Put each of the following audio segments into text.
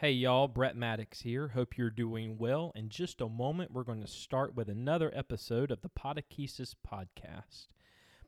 Hey, y'all, Brett Maddox here. Hope you're doing well. In just a moment, we're going to start with another episode of the Podechesis podcast.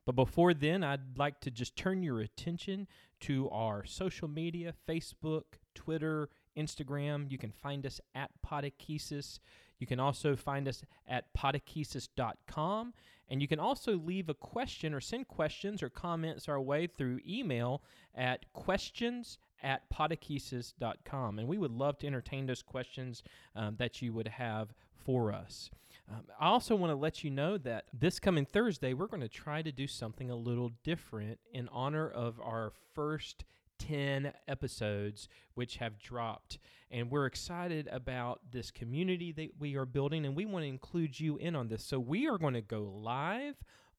But before then, I'd like to just turn your attention to our social media Facebook, Twitter, Instagram. You can find us at Podechesis. You can also find us at podechesis.com. And you can also leave a question or send questions or comments our way through email at questions at podechesis.com. And we would love to entertain those questions um, that you would have for us. Um, I also want to let you know that this coming Thursday, we're going to try to do something a little different in honor of our first 10 episodes which have dropped. And we're excited about this community that we are building, and we want to include you in on this. So we are going to go live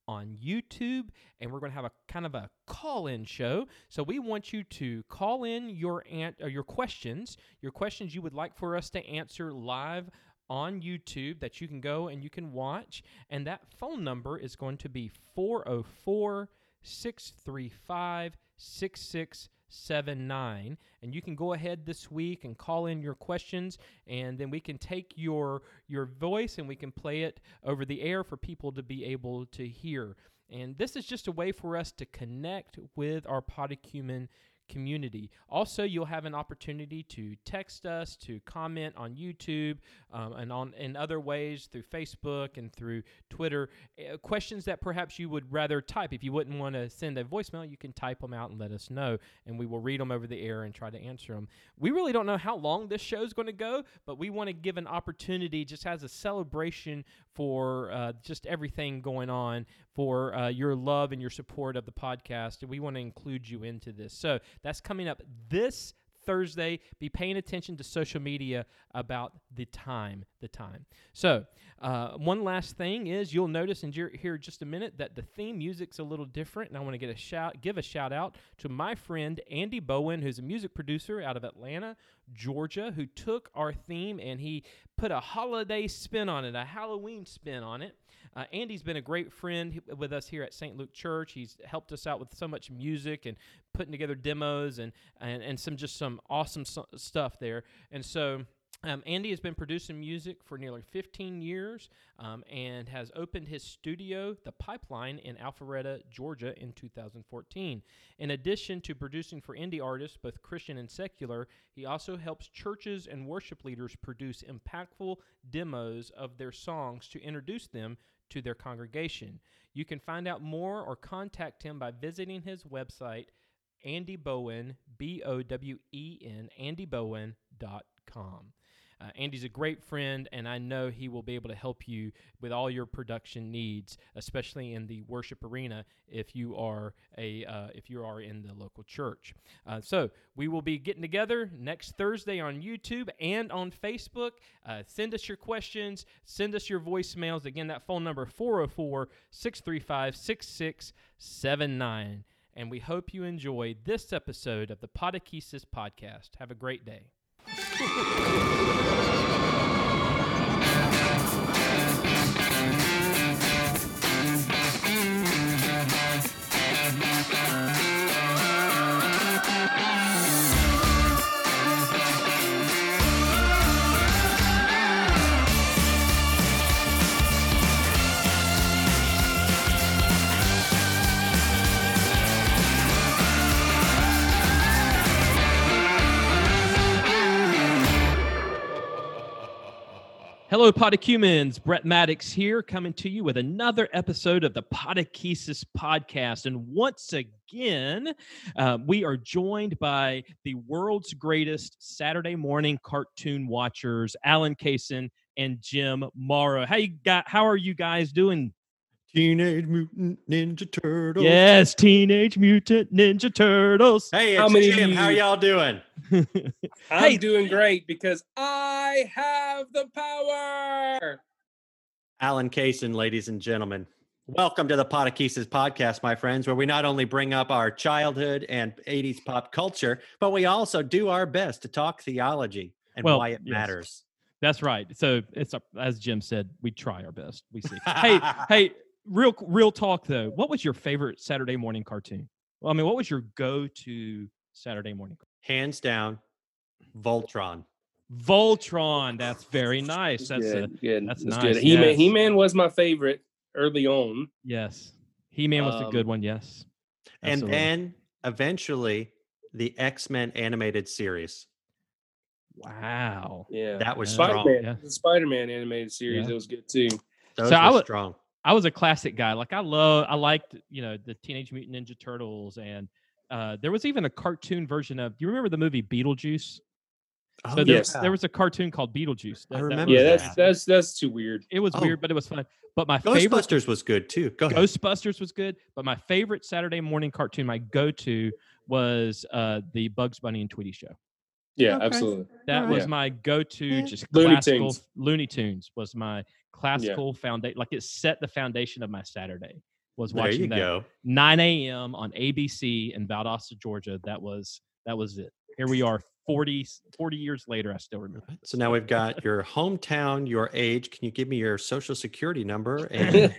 on YouTube, and we're going to have a kind of a call-in show. So we want you to call in your ant or uh, your questions, your questions you would like for us to answer live on YouTube that you can go and you can watch. And that phone number is going to be 404 635 6679. And you can go ahead this week and call in your questions, and then we can take your, your voice and we can play it over the air for people to be able to hear. And this is just a way for us to connect with our podacumen community. Also, you'll have an opportunity to text us, to comment on YouTube, um, and on in other ways through Facebook and through Twitter. Uh, questions that perhaps you would rather type. If you wouldn't want to send a voicemail, you can type them out and let us know, and we will read them over the air and try to answer them. We really don't know how long this show is going to go, but we want to give an opportunity just as a celebration for uh, just everything going on, for uh, your love and your support of the podcast. We want to include you into this. So that's coming up this Thursday. Be paying attention to social media about the time. The time. So, uh, one last thing is you'll notice in here just a minute that the theme music's a little different, and I want to get a shout, give a shout out to my friend Andy Bowen, who's a music producer out of Atlanta, Georgia, who took our theme and he put a holiday spin on it, a Halloween spin on it. Uh, Andy's been a great friend with us here at St. Luke Church. He's helped us out with so much music and putting together demos and and, and some just some awesome stuff there. And so. Um, Andy has been producing music for nearly 15 years um, and has opened his studio, The Pipeline, in Alpharetta, Georgia, in 2014. In addition to producing for indie artists, both Christian and secular, he also helps churches and worship leaders produce impactful demos of their songs to introduce them to their congregation. You can find out more or contact him by visiting his website, Andy Bowen, B O W E N, andybowen.com. Uh, Andy's a great friend, and I know he will be able to help you with all your production needs, especially in the worship arena if you are a uh, if you are in the local church. Uh, so we will be getting together next Thursday on YouTube and on Facebook. Uh, send us your questions, send us your voicemails. Again, that phone number 404 635 6679. And we hope you enjoy this episode of the Podechesis podcast. Have a great day. ハハハハ! Hello, Podacumens. Brett Maddox here, coming to you with another episode of the Podechesis podcast. And once again, uh, we are joined by the world's greatest Saturday morning cartoon watchers, Allen Kaysen and Jim Morrow. How you got? How are you guys doing Teenage Mutant Ninja Turtles. Yes, Teenage Mutant Ninja Turtles. Hey, it's How many Jim. How y'all doing? I'm hey. doing great because I have the power. Allen Kaysen, ladies and gentlemen. Welcome to the Podechesis podcast, my friends, where we not only bring up our childhood and 80s pop culture, but we also do our best to talk theology and well, why it yes. matters. That's right. So it's a, as Jim said, we try our best. We see. hey, hey, real real talk though. What was your favorite Saturday morning cartoon? Well, I mean, what was your go-to Saturday morning? Hands down, Voltron. Voltron. That's very nice. That's good. a, good. that's That's nice, good. He Man. yes. He Man was my favorite early on. yes. He Man was a good Um, one. Yes. And then eventually the X Men animated series. wow. Yeah. That was Yeah. Spider strong. Man. Yeah. The Spider Man animated series. Yeah. It was good too. Those So I was would- strong. I was a classic guy. Like I love, I liked, you know, the Teenage Mutant Ninja Turtles, and uh, there was even a cartoon version of. Do you remember the movie Beetlejuice? Oh, So there, yes. was, there was a cartoon called Beetlejuice. I that- that remember Yeah, that's that. that's that's too weird. It was Oh. weird, but it was fun. But my favorite Ghostbusters was good too. Go ahead. Ghostbusters was good. But my favorite Saturday morning cartoon, my go-to, was uh, the Bugs Bunny and Tweety show. Yeah, Okay. absolutely. That Alright. was Yeah. my go-to, Yeah. just Looney classical Tunes. Looney Tunes was my classical foundation. Like it set the foundation of my Saturday. Was there watching you that go. 9 a.m. on ABC in Valdosta, Georgia. That was that was it. Here we are, 40, 40 years later. I still remember. So now we've got your hometown, your age. Can you give me your social security number? And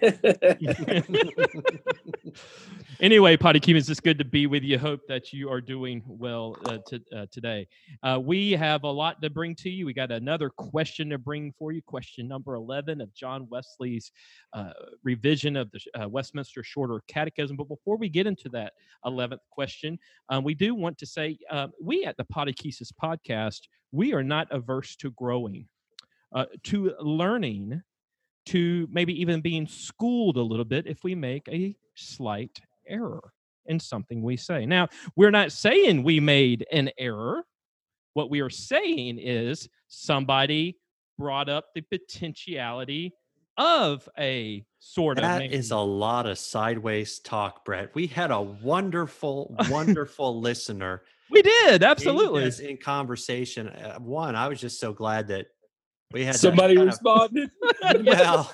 anyway, Potty Cumans, it's good to be with you. Hope that you are doing well uh, to, uh, today. Uh, we have a lot to bring to you. We got another question to bring for you. Question number 11 of John Wesley's uh, revision of the uh, Westminster Shorter Catechism. But before we get into that 11th question, um, we do want to say uh, we at the Podechesis podcast, we are not averse to growing, uh, to learning, to maybe even being schooled a little bit if we make a slight error in something we say. Now, we're not saying we made an error. What we are saying is somebody brought up the potentiality of a sort of that is a lot of sideways talk, Brett. We had a wonderful, wonderful listener. We did absolutely us in conversation. Uh, one, I was just so glad that we had Somebody kind of- responded. well,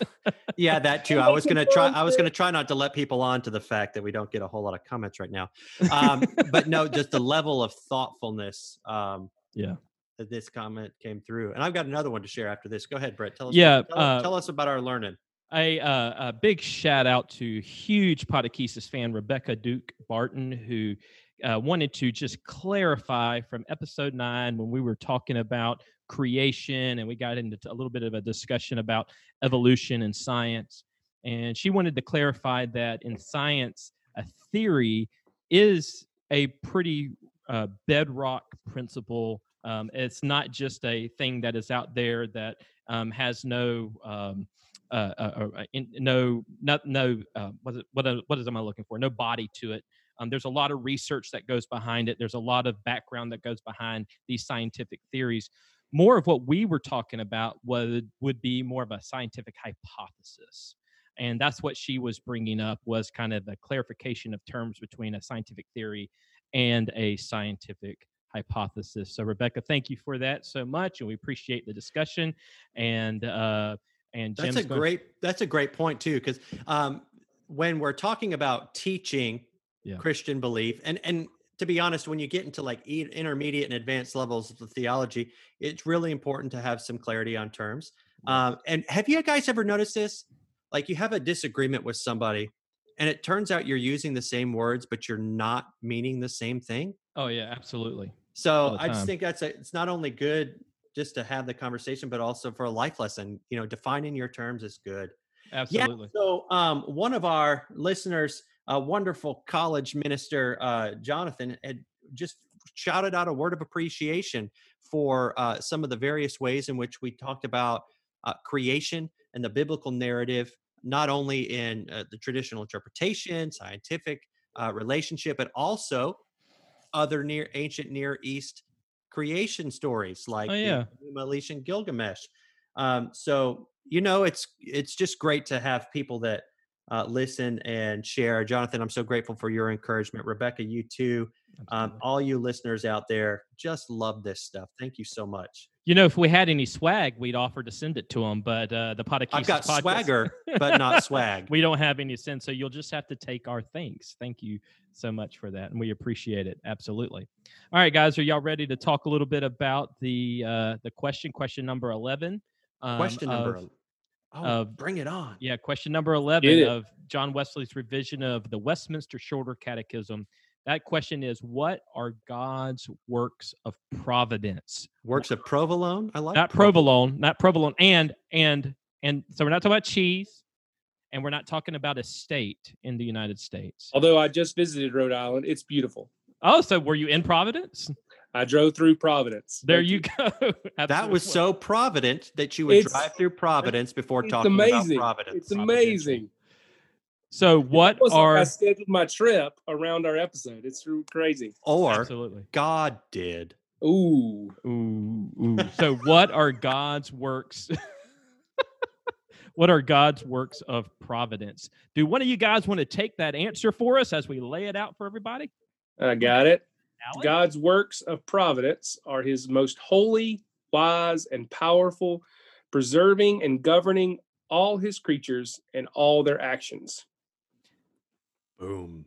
yeah, that too. I was gonna try. I was gonna try not to let people on to the fact that we don't get a whole lot of comments right now. Um, but no, just the level of thoughtfulness. Um, Yeah. that this comment came through, and I've got another one to share after this. Go ahead, Brett. Tell us. Yeah, tell, uh, tell us about our learning. a, uh, a big shout out to huge Podechesis fan Rebecca Duke Barton, who uh, wanted to just clarify from episode nine when we were talking about creation and we got into a little bit of a discussion about evolution and science. And she wanted to clarify that in science, a theory is a pretty uh, bedrock principle. Um, it's not just a thing that is out there that um, has no um, uh, uh, uh, in, no, not, no, uh, what what, is- what is am I looking for? No body to it. Um, there's a lot of research that goes behind it. There's a lot of background that goes behind these scientific theories. More of what we were talking about would would be more of a scientific hypothesis, and that's what she was bringing up was kind of a clarification of terms between a scientific theory and a scientific hypothesis. So, Rebecca, thank you for that so much, and we appreciate the discussion. And uh, and That's a gonna- great. That's a great point too, because um, when we're talking about teaching Yeah. Christian belief, and and to be honest, when you get into like intermediate and advanced levels of the theology, it's really important to have some clarity on terms. Um, and have you guys ever noticed this? Like you have a disagreement with somebody, and it turns out you're using the same words, but you're not meaning the same thing. Oh yeah, absolutely. So I just think that's a, it's not only good just to have the conversation, but also for a life lesson. You know, defining your terms is good. Absolutely. Yeah. So um, one of our listeners, a wonderful college minister, uh, Jonathan, had just shouted out a word of appreciation for uh, some of the various ways in which we talked about uh, creation and the biblical narrative, not only in uh, the traditional interpretation, scientific uh, relationship, but also other near ancient Near East creation stories like Oh, the yeah. And Gilgamesh. Um, so you know, it's it's just great to have people that uh, listen and share. Jonathan, I'm so grateful for your encouragement. Rebecca, you too. Um, all you listeners out there, just love this stuff. Thank you so much. you know, if we had any swag, we'd offer to send it to them. But uh, the Podechesis I've got podcast- swagger, but not swag. we don't have any sense, so you'll just have to take our thanks. Thank you so much for that, and we appreciate it absolutely. All right, guys, are y'all ready to talk a little bit about the uh, the question? Question number eleven. um, Question number. of- Oh, of- bring it on. Yeah, question number 11 of John Wesley's revision of the Westminster Shorter Catechism, That question is, what are God's works of providence? Works of provolone. I like not provolone, not provolone, and and and so we're not talking about cheese, and we're not talking about a state in the United States. Although I just visited Rhode Island, it's beautiful. Oh, so were you in Providence? I drove through Providence. There you go. that was so provident that you would It's- drive through Providence before It's talking amazing. about Providence. It's amazing. So what Plus, are I scheduled my trip around our episode. It's crazy. Or absolutely? God did. Ooh. Ooh, ooh. So what are God's works? what are God's works of providence? Do one of you guys want to take that answer for us as we lay it out for everybody? I got it. Allen? God's works of providence are his most holy, wise, and powerful, preserving and governing all his creatures and all their actions. Boom.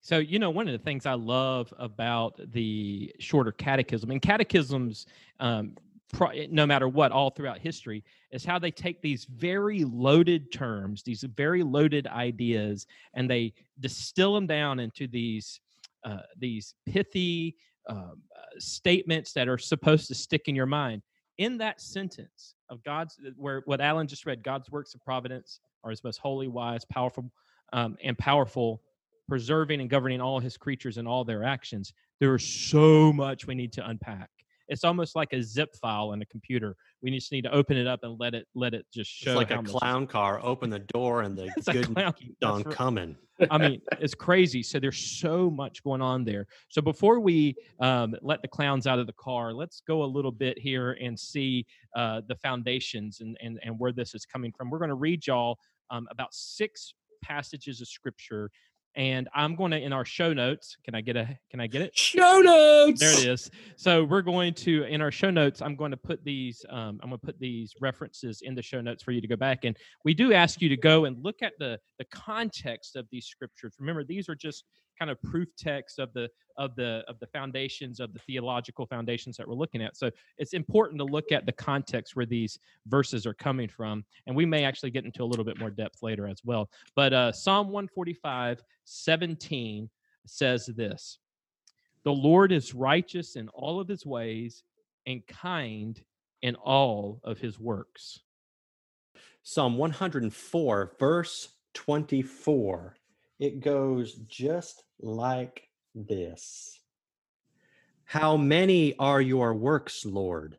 So, you know, one of the things I love about the shorter catechism and catechisms, um, pro- no matter what, all throughout history, is how they take these very loaded terms, these very loaded ideas, and they distill them down into these uh, these pithy um, uh, statements that are supposed to stick in your mind. In that sentence of God's, where what Allen just read, God's works of providence are His most holy, wise, powerful, um, and powerful preserving and governing all his creatures and all their actions. There is so much we need to unpack. It's almost like a zip file in a computer. We just need to open it up and let it let it just show. It's like a clown car. Open the door and the good clown- keeps on right. coming. I mean, it's crazy. So there's so much going on there. So before we um, let the clowns out of the car, let's go a little bit here and see uh, the foundations and, and and where this is coming from. We're going to read y'all um, about six passages of scripture, and I'm going to in our show notes. Can I get a? Can I get it? Show notes. There it is. So we're going to in our show notes. I'm going to put these. Um, I'm going to put these references in the show notes for you to go back. And we do ask you to go and look at the the context of these scriptures. Remember, these are just kind of proof texts of the of the of the foundations of the theological foundations that we're looking at. So it's important to look at the context where these verses are coming from, and we may actually get into a little bit more depth later as well. But uh, Psalm 145, 17 says this. The Lord is righteous in all of his ways and kind in all of his works. Psalm 104, verse 24. It goes just like this How many are your works, Lord?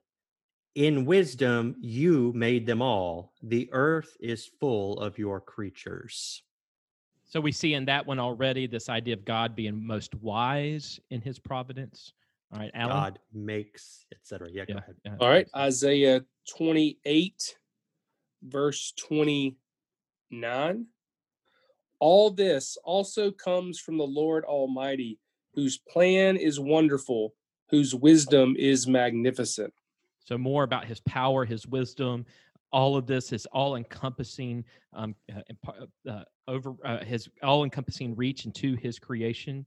In wisdom, you made them all. The earth is full of your creatures. So we see in that one already this idea of God being most wise in his providence. All right, Allen. God makes, etc. Yeah, go ahead. yeah. All right. Isaiah 28, verse 29. All this also comes from the Lord Almighty, whose plan is wonderful, whose wisdom is magnificent. So more about his power, his wisdom. All of this is all encompassing, um, uh, uh, over uh, his all encompassing reach into his creation.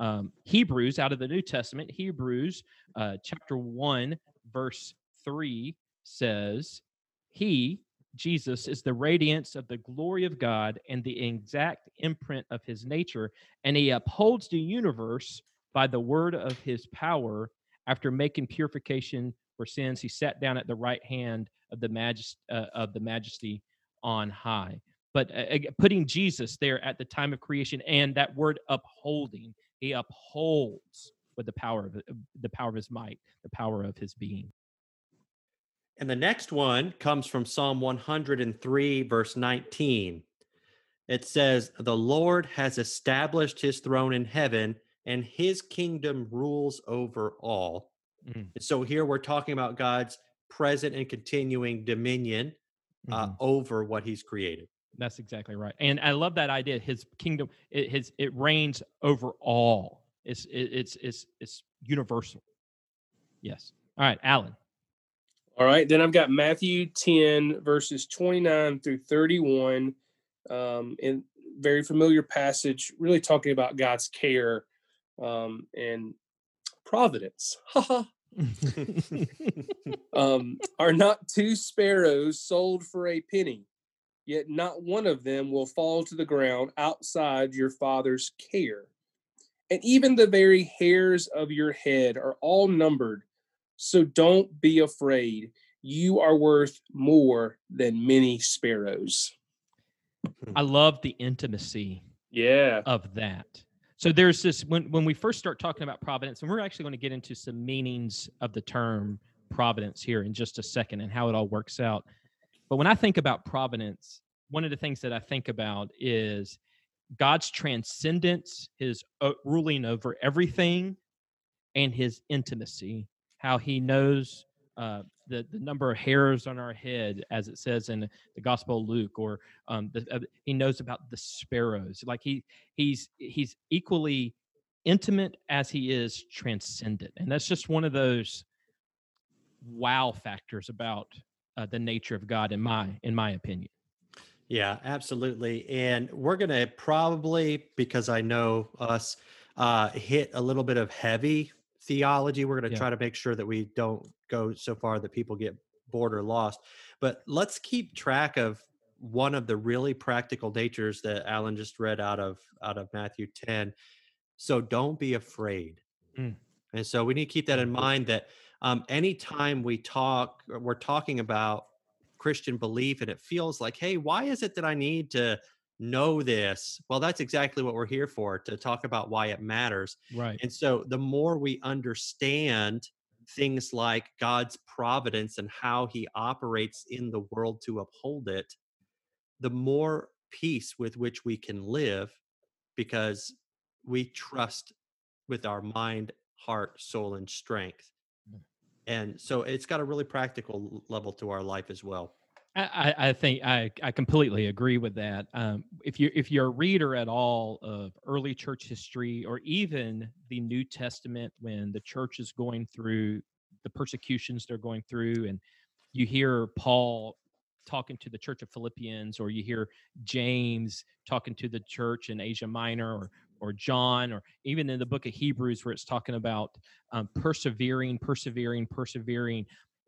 Um, Hebrews out of the New Testament, Hebrews uh, chapter one, verse three says, "He, Jesus, is the radiance of the glory of God and the exact imprint of His nature, and He upholds the universe by the word of His power." After making purification for sins, He sat down at the right hand of the majesty uh, of the Majesty on high. But uh, putting Jesus there at the time of creation, and that word upholding, He upholds with the power of the power of His might, the power of His being. And the next one comes from Psalm 103, verse 19. It says, The Lord has established his throne in heaven, and his kingdom rules over all. Mm. So here we're talking about God's present and continuing dominion uh, Mhm. over what he's created. That's exactly right. And I love that idea. His kingdom, it, his it reigns over all. It's it, it's it's it's universal. Yes. All right, Allen. All right. Then I've got Matthew 10, verses 29 through 31. Um, and very familiar passage, really talking about God's care um, and providence. Um, are not two sparrows sold for a penny? Yet not one of them will fall to the ground outside your father's care. and even the very hairs of your head are all numbered. So don't be afraid. You are worth more than many sparrows. I love the intimacy Yeah. of that. So there's this when when we first start talking about providence, and we're actually going to get into some meanings of the term providence here in just a second and how it all works out. But when I think about providence, one of the things that I think about is God's transcendence, his uh, ruling over everything, and his intimacy, how he knows uh, the, the number of hairs on our head, as it says in the Gospel of Luke, or um, the, uh, he knows about the sparrows. Like he he's he's equally intimate as he is transcendent, and that's just one of those wow factors about uh, the nature of God, in my in my opinion. Yeah, absolutely. And we're going to probably, because I know us, uh, hit a little bit of heavy theology. We're going to Yeah. try to make sure that we don't go so far that people get bored or lost. But let's keep track of one of the really practical natures that Allen just read out of out of Matthew 10. So don't be afraid. Mm. And so we need to keep that in mind that um, anytime we talk, we're talking about Christian belief and it feels like, hey, why is it that I need to know this? Well, that's exactly what we're here for to talk about why it matters. Right. And so the more we understand things like God's providence and how he operates in the world to uphold it, the more peace with which we can live because we trust with our mind, heart, soul, and strength. Mm. And so it's got a really practical level to our life as well. I, I think I, I completely agree with that. Um, if you if you're a reader at all of early church history or even the New Testament, when the church is going through the persecutions they're going through, and you hear Paul talking to the church of Philippians, or you hear James talking to the church in Asia Minor, or or John, or even in the book of Hebrews where it's talking about um, persevering, persevering, persevering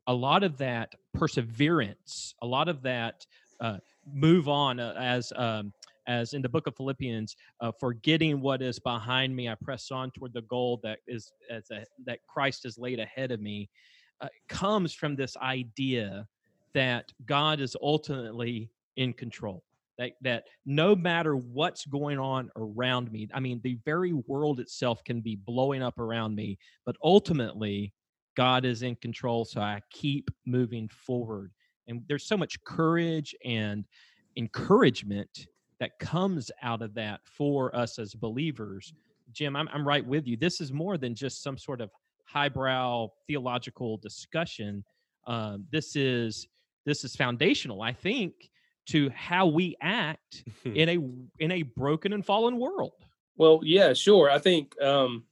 a lot of that perseverance, a lot of that uh, move on uh, as um, as in the book of Philippians, uh, forgetting what is behind me, I press on toward the goal that is a, that Christ has laid ahead of me, uh, comes from this idea that God is ultimately in control. That, that no matter what's going on around me, I mean, the very world itself can be blowing up around me, but ultimately, God is in control. So I keep moving forward. And there's so much courage and encouragement that comes out of that for us as believers. Jim, I'm, I'm right with you. This is more than just some sort of highbrow theological discussion. Um, this is this is foundational, I think, to how we act in a in a broken and fallen world. Well, yeah, sure. I think um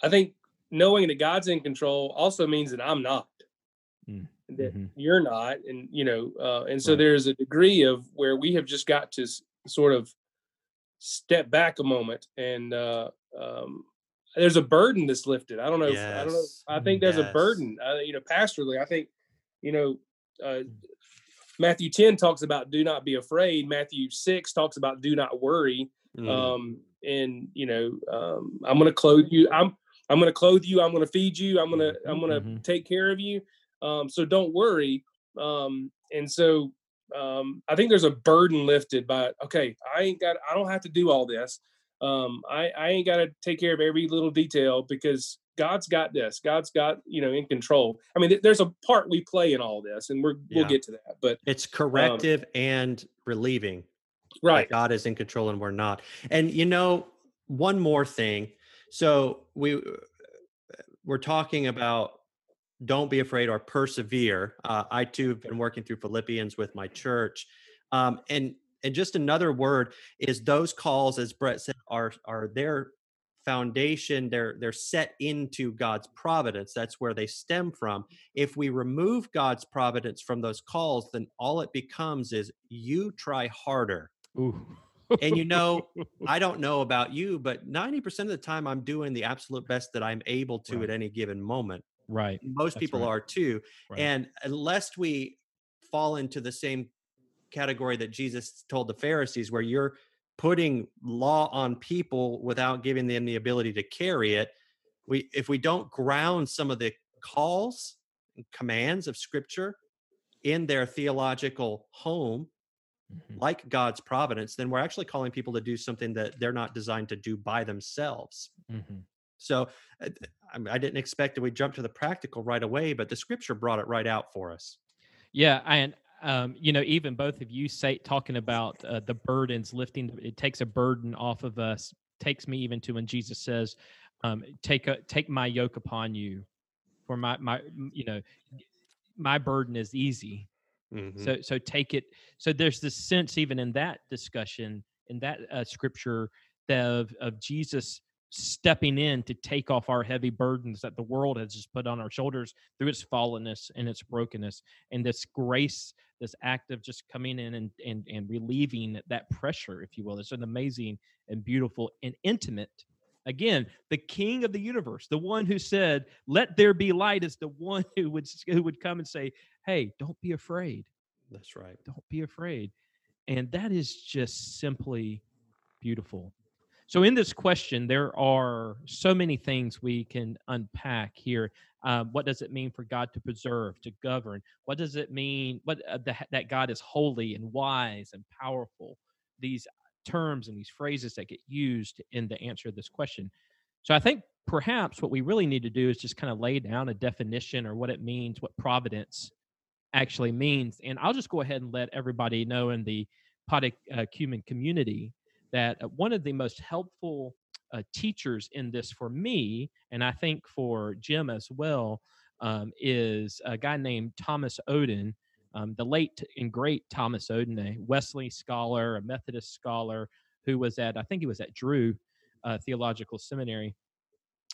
I think knowing that God's in control also means that I'm not. Mm, That mhm. you're not and you know uh and so Right. there's a degree of where we have just got to s- sort of step back a moment and uh um there's a burden that's lifted. I don't know. If, I don't know. I think there's Yes. a burden. Uh, you know, pastorally, I think, you know, uh, Matthew 10 talks about do not be afraid. Matthew 6 talks about do not worry. Mm. Um, and you know, um, I'm gonna clothe you. I'm I'm gonna clothe you. I'm gonna feed you. I'm gonna I'm gonna Mhm. take care of you. Um, so don't worry. Um, and so um, I think there's a burden lifted by okay, I ain't got I don't have to do all this. Um, I, I ain't got to take care of every little detail because God's got this. God's got you know in control. I mean, th- there's a part we play in all this, and we're we'll get to that. But It's corrective and relieving. right, God is in control and we're not. And you know, one more thing. So we we're talking about don't be afraid or persevere. Uh, I too have been working through Philippians with my church, um, and and just another word is those calls, as Brett said, are are their foundation. They're they're set into God's providence. That's where they stem from. If we remove God's providence from those calls, then all it becomes is you try harder Ooh. And you know i don't know about you but 90% of the time i'm doing the absolute best that i'm able to Right. at any given moment right. most That's people right. are too Right. and unless we fall into the same category that jesus told the pharisees where you're putting law on people without giving them the ability to carry it we if we don't ground some of the calls and commands of scripture in their theological home Mhm. like god's providence then we're actually calling people to do something that they're not designed to do by themselves Mhm. so uh, I, I didn't expect that we jump to the practical right away but the scripture brought it right out for us Yeah, and um, you know, even both of you say talking about uh, the burdens lifting. It takes a burden off of us. Takes me even to when Jesus says, um, "Take a take my yoke upon you, for my my you know, my burden is easy. Mhm. So so take it. So there's this sense even in that discussion in that uh, scripture that of of Jesus stepping in to take off our heavy burdens that the world has just put on our shoulders through its fallenness and its brokenness and this grace this act of just coming in and and, and relieving that pressure if you will it's an amazing and beautiful and intimate again the king of the universe the one who said let there be light is the one who would who would come and say hey don't be afraid that's right don't be afraid. And that is just simply beautiful. So, in this question, there are so many things we can unpack here. Um, what does it mean for God to preserve, to govern? What does it mean what, uh, that, that God is holy and wise and powerful? These terms and these phrases that get used in the answer to this question. So, I think perhaps what we really need to do is just kind of lay down a definition or what it means, what providence actually means. And I'll just go ahead and let everybody know in the Podacumen community that uh, one of the most helpful uh, teachers in this for me, and I think for Jim as well, um, is a guy named Thomas Oden, um, the late and great Thomas Oden, a Wesley scholar, a Methodist scholar who was at, I think he was at Drew uh, Theological Seminary.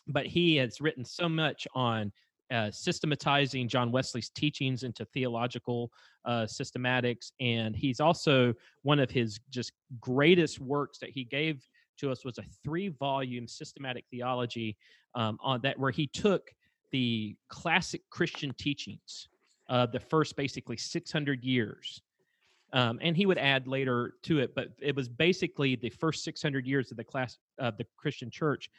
But he has written so much on uh, systematizing John Wesley's teachings into theological uh, systematics. And he's also one of his just greatest works that he gave to us was a three volume systematic theology um, on that, where he took the classic Christian teachings of the first basically 600 years. Um, and he would add later to it, but it was basically the first 600 years of the class of the Christian church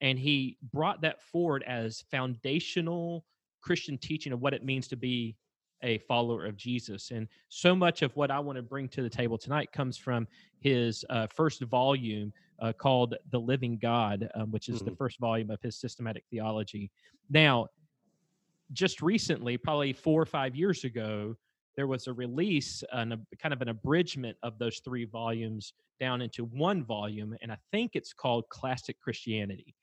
and he brought that forward as foundational Christian teaching of what it means to be a follower of Jesus. And so much of what I want to bring to the table tonight comes from his uh, first volume uh, called The Living God, um, which is the Mhm. first volume of his systematic theology. Now, just recently, probably four or five years ago, there was a release, and a kind of an abridgment of those three volumes down into one volume, and I think it's called Classic Christianity.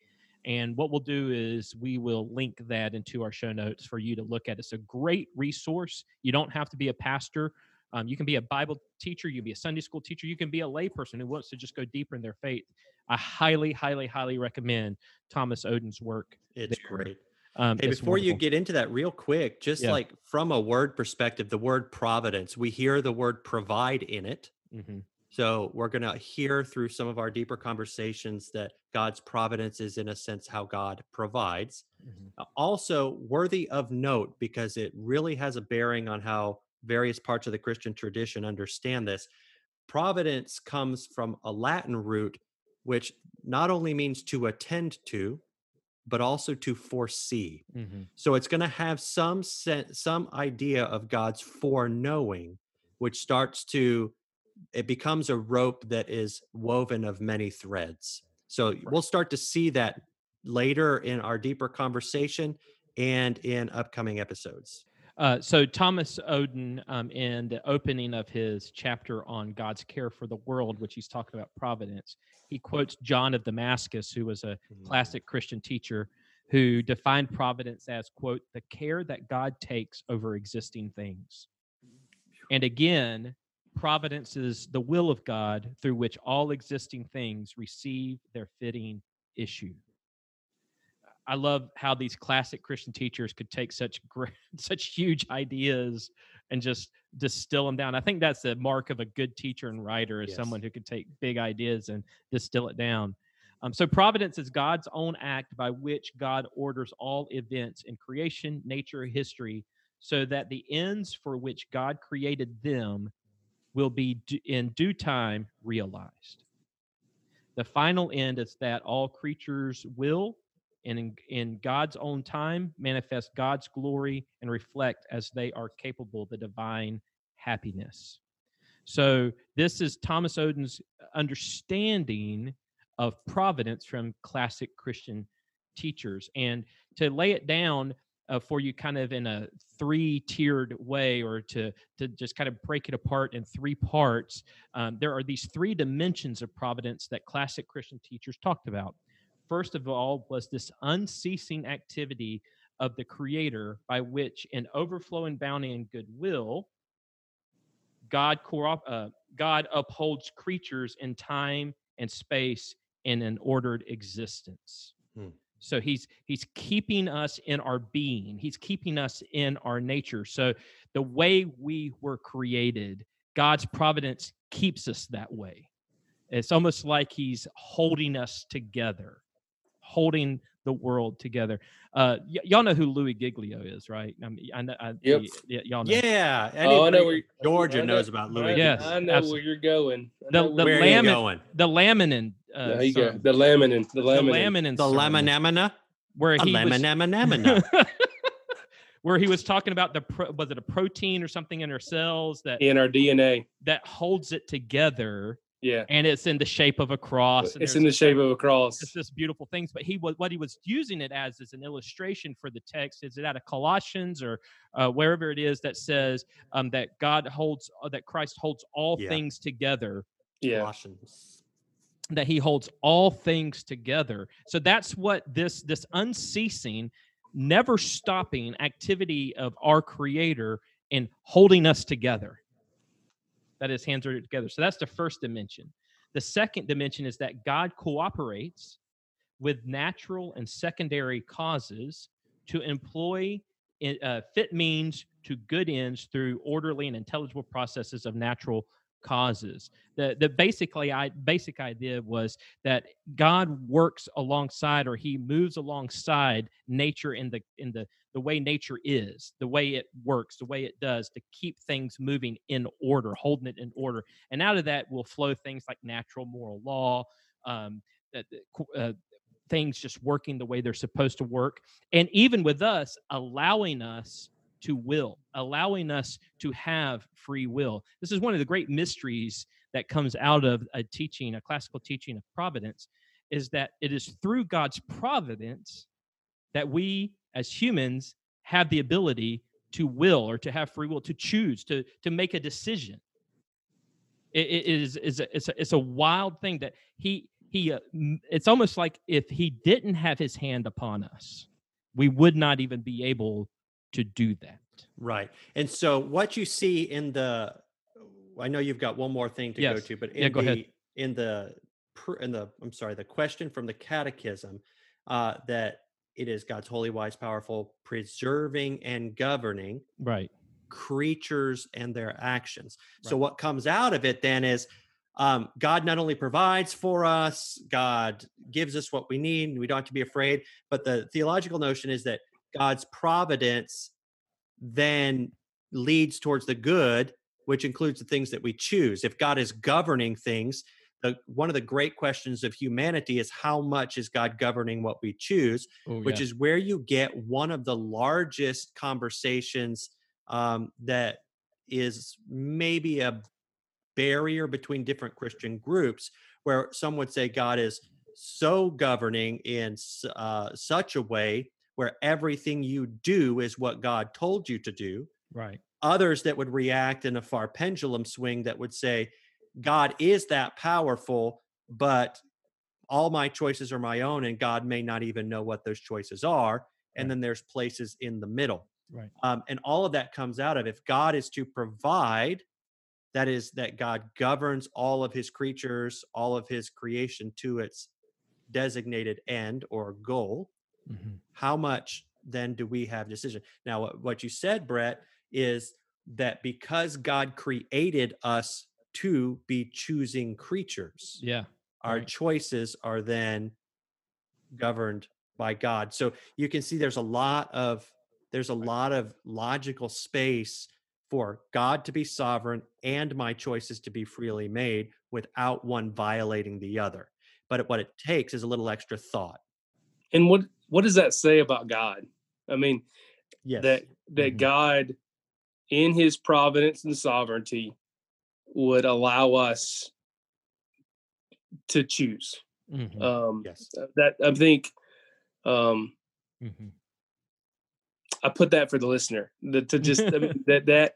And what we'll do is we will link that into our show notes for you to look at. It's a great resource. You don't have to be a pastor. Um, you can be a Bible teacher. You can be a Sunday school teacher. You can be a layperson who wants to just go deeper in their faith. I highly, highly, highly recommend Thomas Oden's work. it's there. great Um, Hey, before you get into that, real quick, just Yeah. like from a word perspective, the word providence, we hear the word provide in it. Mhm. So we're going to hear through some of our deeper conversations that God's providence is, in a sense, how God provides. Mhm. Uh, Also, worthy of note because it really has a bearing on how various parts of the Christian tradition understand this. Providence comes from a Latin root, which not only means to attend to, but also to foresee. Mhm. So it's going to have some sense, some idea of God's foreknowing, which starts to it becomes a rope that is woven of many threads. So we'll start to see that later in our deeper conversation and in upcoming episodes. Uh, so Thomas Oden, um, in the opening of his chapter on God's care for the world, which he's talking about providence, he quotes John of Damascus, who was a classic Christian teacher, who defined providence as quote the care that God takes over existing things. And again, providence is the will of God through which all existing things receive their fitting issue. I love how these classic Christian teachers could take such great, such huge ideas and just distill them down. I think that's the mark of a good teacher and writer is Yes. someone who could take big ideas and distill it down. Um, so providence is God's own act by which God orders all events in creation, nature, history, so that the ends for which God created them will be in due time realized. The final end is that all creatures will, and in, in God's own time, manifest God's glory and reflect as they are capable the divine happiness. So, this is Thomas Oden's understanding of providence from classic Christian teachers. And to lay it down uh, for you kind of in a three tiered way or to to just kind of break it apart in three parts um, there are these three dimensions of providence that classic christian teachers talked about first of all was this unceasing activity of the creator by which in overflowing bounty and goodwill god uh, god upholds creatures in time and space in an ordered existence Hmm. So he's he's keeping us in our being he's keeping us in our nature so the way we were created god's providence keeps us that way it's almost like he's holding us together holding the world together uh y- y'all know who louie giglio is right i mean i know I, Yep. y- y- y'all know Yeah. Oh, I know where Georgia I know- knows about Louie. I, Yes, I know absolutely. where you're going. I The- know the where Where you're are you laminin- going? the laminin uh There you go. The laminin. The the laminin. laminin The sermon, lemon emina? where he was where he was talking about the pro, was it a protein or something in our cells that in our DNA. that holds it together Yeah. and it's in the shape of a cross It's in the shape of a cross. it's just beautiful things but he was what he was using it as is an illustration for the text is it out of colossians or uh, wherever it is that says um, that god holds uh, that christ holds all Yeah. things together Yeah. Colossians. That he holds all things together. So that's what this this unceasing never stopping activity of our creator in holding us together. That his hands are together. So that's the first dimension. The second dimension is that god cooperates with natural and secondary causes to employ uh, fit means to good ends through orderly and intelligible processes of natural causes. The the basically i basic idea was that god works alongside or he moves alongside nature in the in the the way nature is the way it works the way it does to keep things moving in order holding it in order. And out of that will flow things like natural moral law um that that uh, things just working the way they're supposed to work. And even with us allowing us to will allowing us to have free will. This is one of the great mysteries that comes out of a teaching a classical teaching of providence is that it is through god's providence that we as humans have the ability to will or to have free will to choose to to make a decision. It, it is is a, it's a, it's a wild thing that he he uh, it's almost like if he didn't have his hand upon us we would not even be able to do that Right. And so what you see in the I know you've got one more thing to go to, but in Yeah, go the ahead. in the in the I'm sorry, the question from the catechism uh that it is God's holy, wise, powerful, preserving and governing right creatures and their actions. So what comes out of it then is um, God not only provides for us, God gives us what we need, and we don't have to be afraid. But the theological notion is that God's providence then leads towards the good, which includes the things that we choose. If God is governing things, the one of the great questions of humanity is how much is God governing what we choose? which is where you get one of the largest conversations um, that is maybe a barrier between different Christian groups, where some would say God is so governing in uh, such a way where everything you do is what God told you to do. right Others that would react in a far pendulum swing that would say, God is that powerful, but all my choices are my own, and God may not even know what those choices are. And Right. then there's places in the middle. right Um, and all of that comes out of if God is to provide, that is, that God governs all of his creatures, all of his creation to its designated end or goal Mhm. how much then do we have decision now what, what you said brett is that because god created us to be choosing creatures yeah our right. choices are then governed by god so you can see there's a lot of there's a lot of logical space for god to be sovereign and my choices to be freely made without one violating the other but what it takes is a little extra thought. And what what does that say about God? I mean, Yes. that that Mhm. God, in His providence and sovereignty, would allow us to choose. Mhm, Um, yes. That I think um, mhm. I put that for the listener. That to just I mean, that that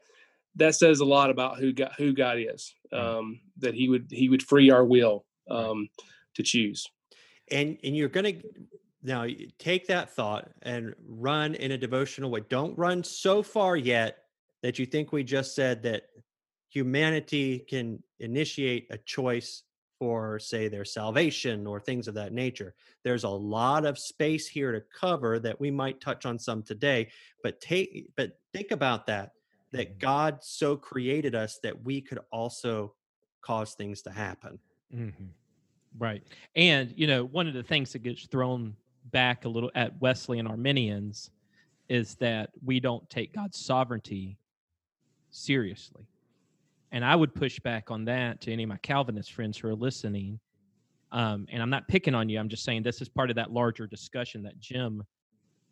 that says a lot about who God who God is. Right. Um, that He would He would free our will um, to choose. and and you're gonna now take that thought and run in a devotional way. Don't run so far yet that you think we just said that humanity can initiate a choice for say their salvation or things of that nature. There's a lot of space here to cover that we might touch on some today but take but think about that that god so created us that we could also cause things to happen. Hmm Right. And, you know, one of the things that gets thrown back a little at Wesleyan Arminians is that we don't take God's sovereignty seriously. And I would push back on that to any of my Calvinist friends who are listening. Um, and I'm not picking on you. I'm just saying this is part of that larger discussion that Jim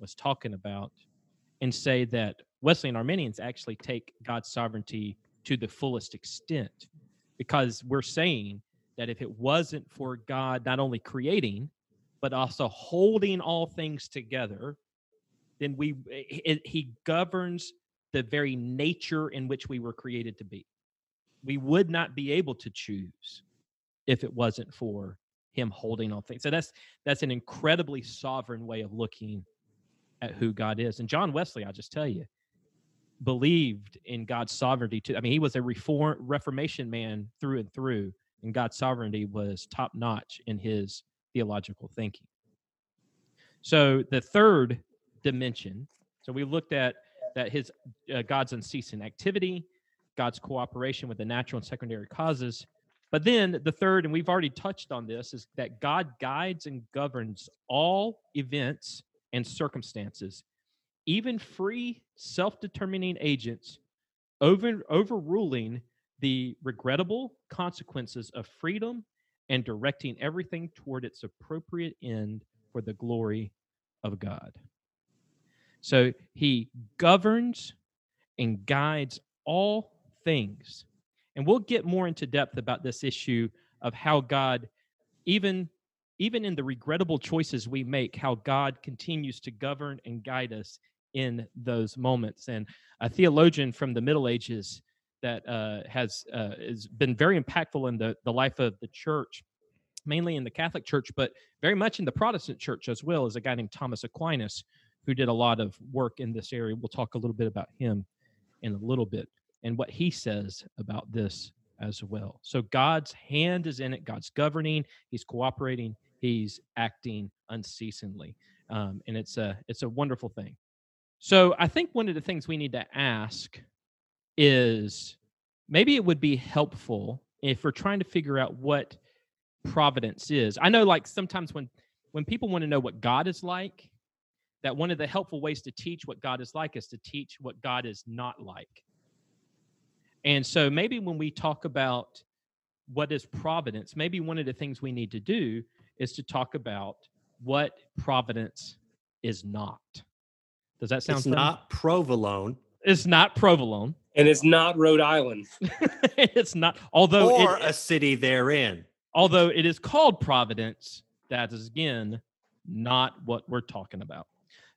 was talking about and say that Wesleyan Arminians actually take God's sovereignty to the fullest extent because we're saying that if it wasn't for God not only creating, but also holding all things together, then we eh, it, eh, he governs the very nature in which we were created to be. We would not be able to choose if it wasn't for him holding all things. So that's that's an incredibly sovereign way of looking at who God is. And John Wesley, I'll just tell you, believed in God's sovereignty too. I mean, he was a reform reformation man through and through and God's sovereignty was top notch in his theological thinking. So the third dimension, so we looked at that his uh, God's unceasing activity, God's cooperation with the natural and secondary causes. But then the third, and we've already touched on this, is that God guides and governs all events and circumstances, even free self-determining agents, over, overruling the regrettable consequences of freedom and directing everything toward its appropriate end for the glory of God. So he governs and guides all things. And we'll get more into depth about this issue of how God, even, even in the regrettable choices we make, how God continues to govern and guide us in those moments. And a theologian from the Middle Ages that uh, has uh, has been very impactful in the the life of the church, mainly in the Catholic Church, but very much in the Protestant Church as well. Is a guy named Thomas Aquinas who did a lot of work in this area. We'll talk a little bit about him in a little bit and what he says about this as well. So God's hand is in it. God's governing. He's cooperating. He's acting unceasingly, um, and it's a it's a wonderful thing. So I think one of the things we need to ask is maybe it would be helpful if we're trying to figure out what providence is. I know like sometimes when when people want to know what God is like, that one of the helpful ways to teach what God is like is to teach what God is not like. And so maybe when we talk about what is providence, maybe one of the things we need to do is to talk about what providence is not. Does that sound it's fun? not provolone It's not provolone. And it's not Rhode Island. it's not. Although or it, a city therein although it is called Providence, that is again not what we're talking about.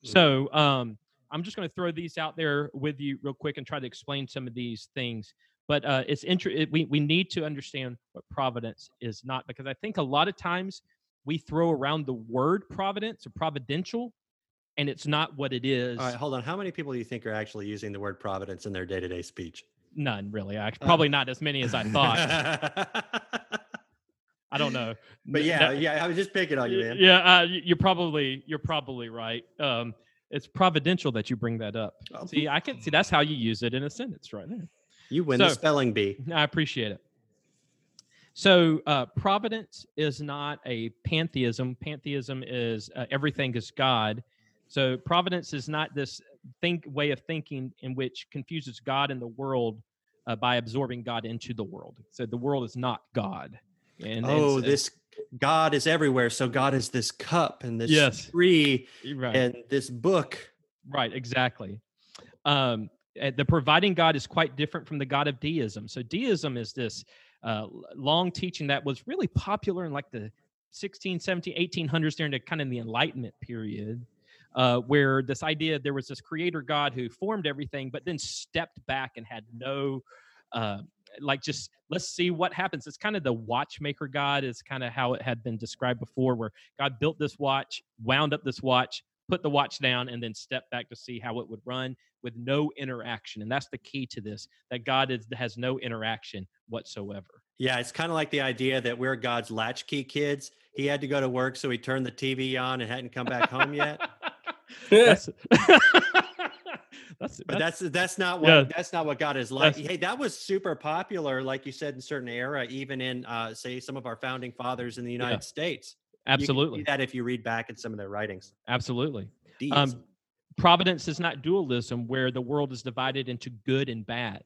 So um, I'm just going to throw these out there with you real quick and try to explain some of these things. But uh, it's inter- it, we we need to understand what providence is not because I think a lot of times we throw around the word providence or providential, and it's not what it is. All right, hold on. How many people do you think are actually using the word providence in their day to day speech? None really. I, probably not as many as I thought. I don't know. But yeah, that- yeah, I was just picking on you, man. Yeah, uh, you're probably you're probably right. Um, it's providential that you bring that up. Oh, See, I can see that's how you use it in a sentence right there. You win the spelling bee. I appreciate it. So, uh, providence is not a pantheism. Pantheism is uh, everything is God. So, providence is not this think way of thinking in which confuses God and the world uh, by absorbing God into the world. So, the world is not God. And Oh, this God is everywhere. So God is this cup and this Yes. tree Right. and this book. Right, exactly. Um, uh, the providing God is quite different from the God of deism. So deism is this uh, long teaching that was really popular in like the 16, 17, 1800s during the kind of the Enlightenment period, uh, where this idea there was this creator God who formed everything, but then stepped back and had no, uh, like just let's see what happens. It's kind of the watchmaker God is kind of how it had been described before, where God built this watch, wound up this watch, put the watch down, and then stepped back to see how it would run with no interaction. And that's the key to this that God is, has no interaction whatsoever. Yeah, it's kind of like the idea that we're God's latchkey kids. He had to go to work, so he turned the TV on and hadn't come back home yet. that's, that's, But that's that's that's not what Yeah. that's not what God is like. That's- Hey, that was super popular, like you said, in certain era, even in uh, say some of our founding fathers in the United States. You can see absolutely, that if you read back in some of their writings. absolutely. Um, providence is not dualism where the world is divided into good and bad.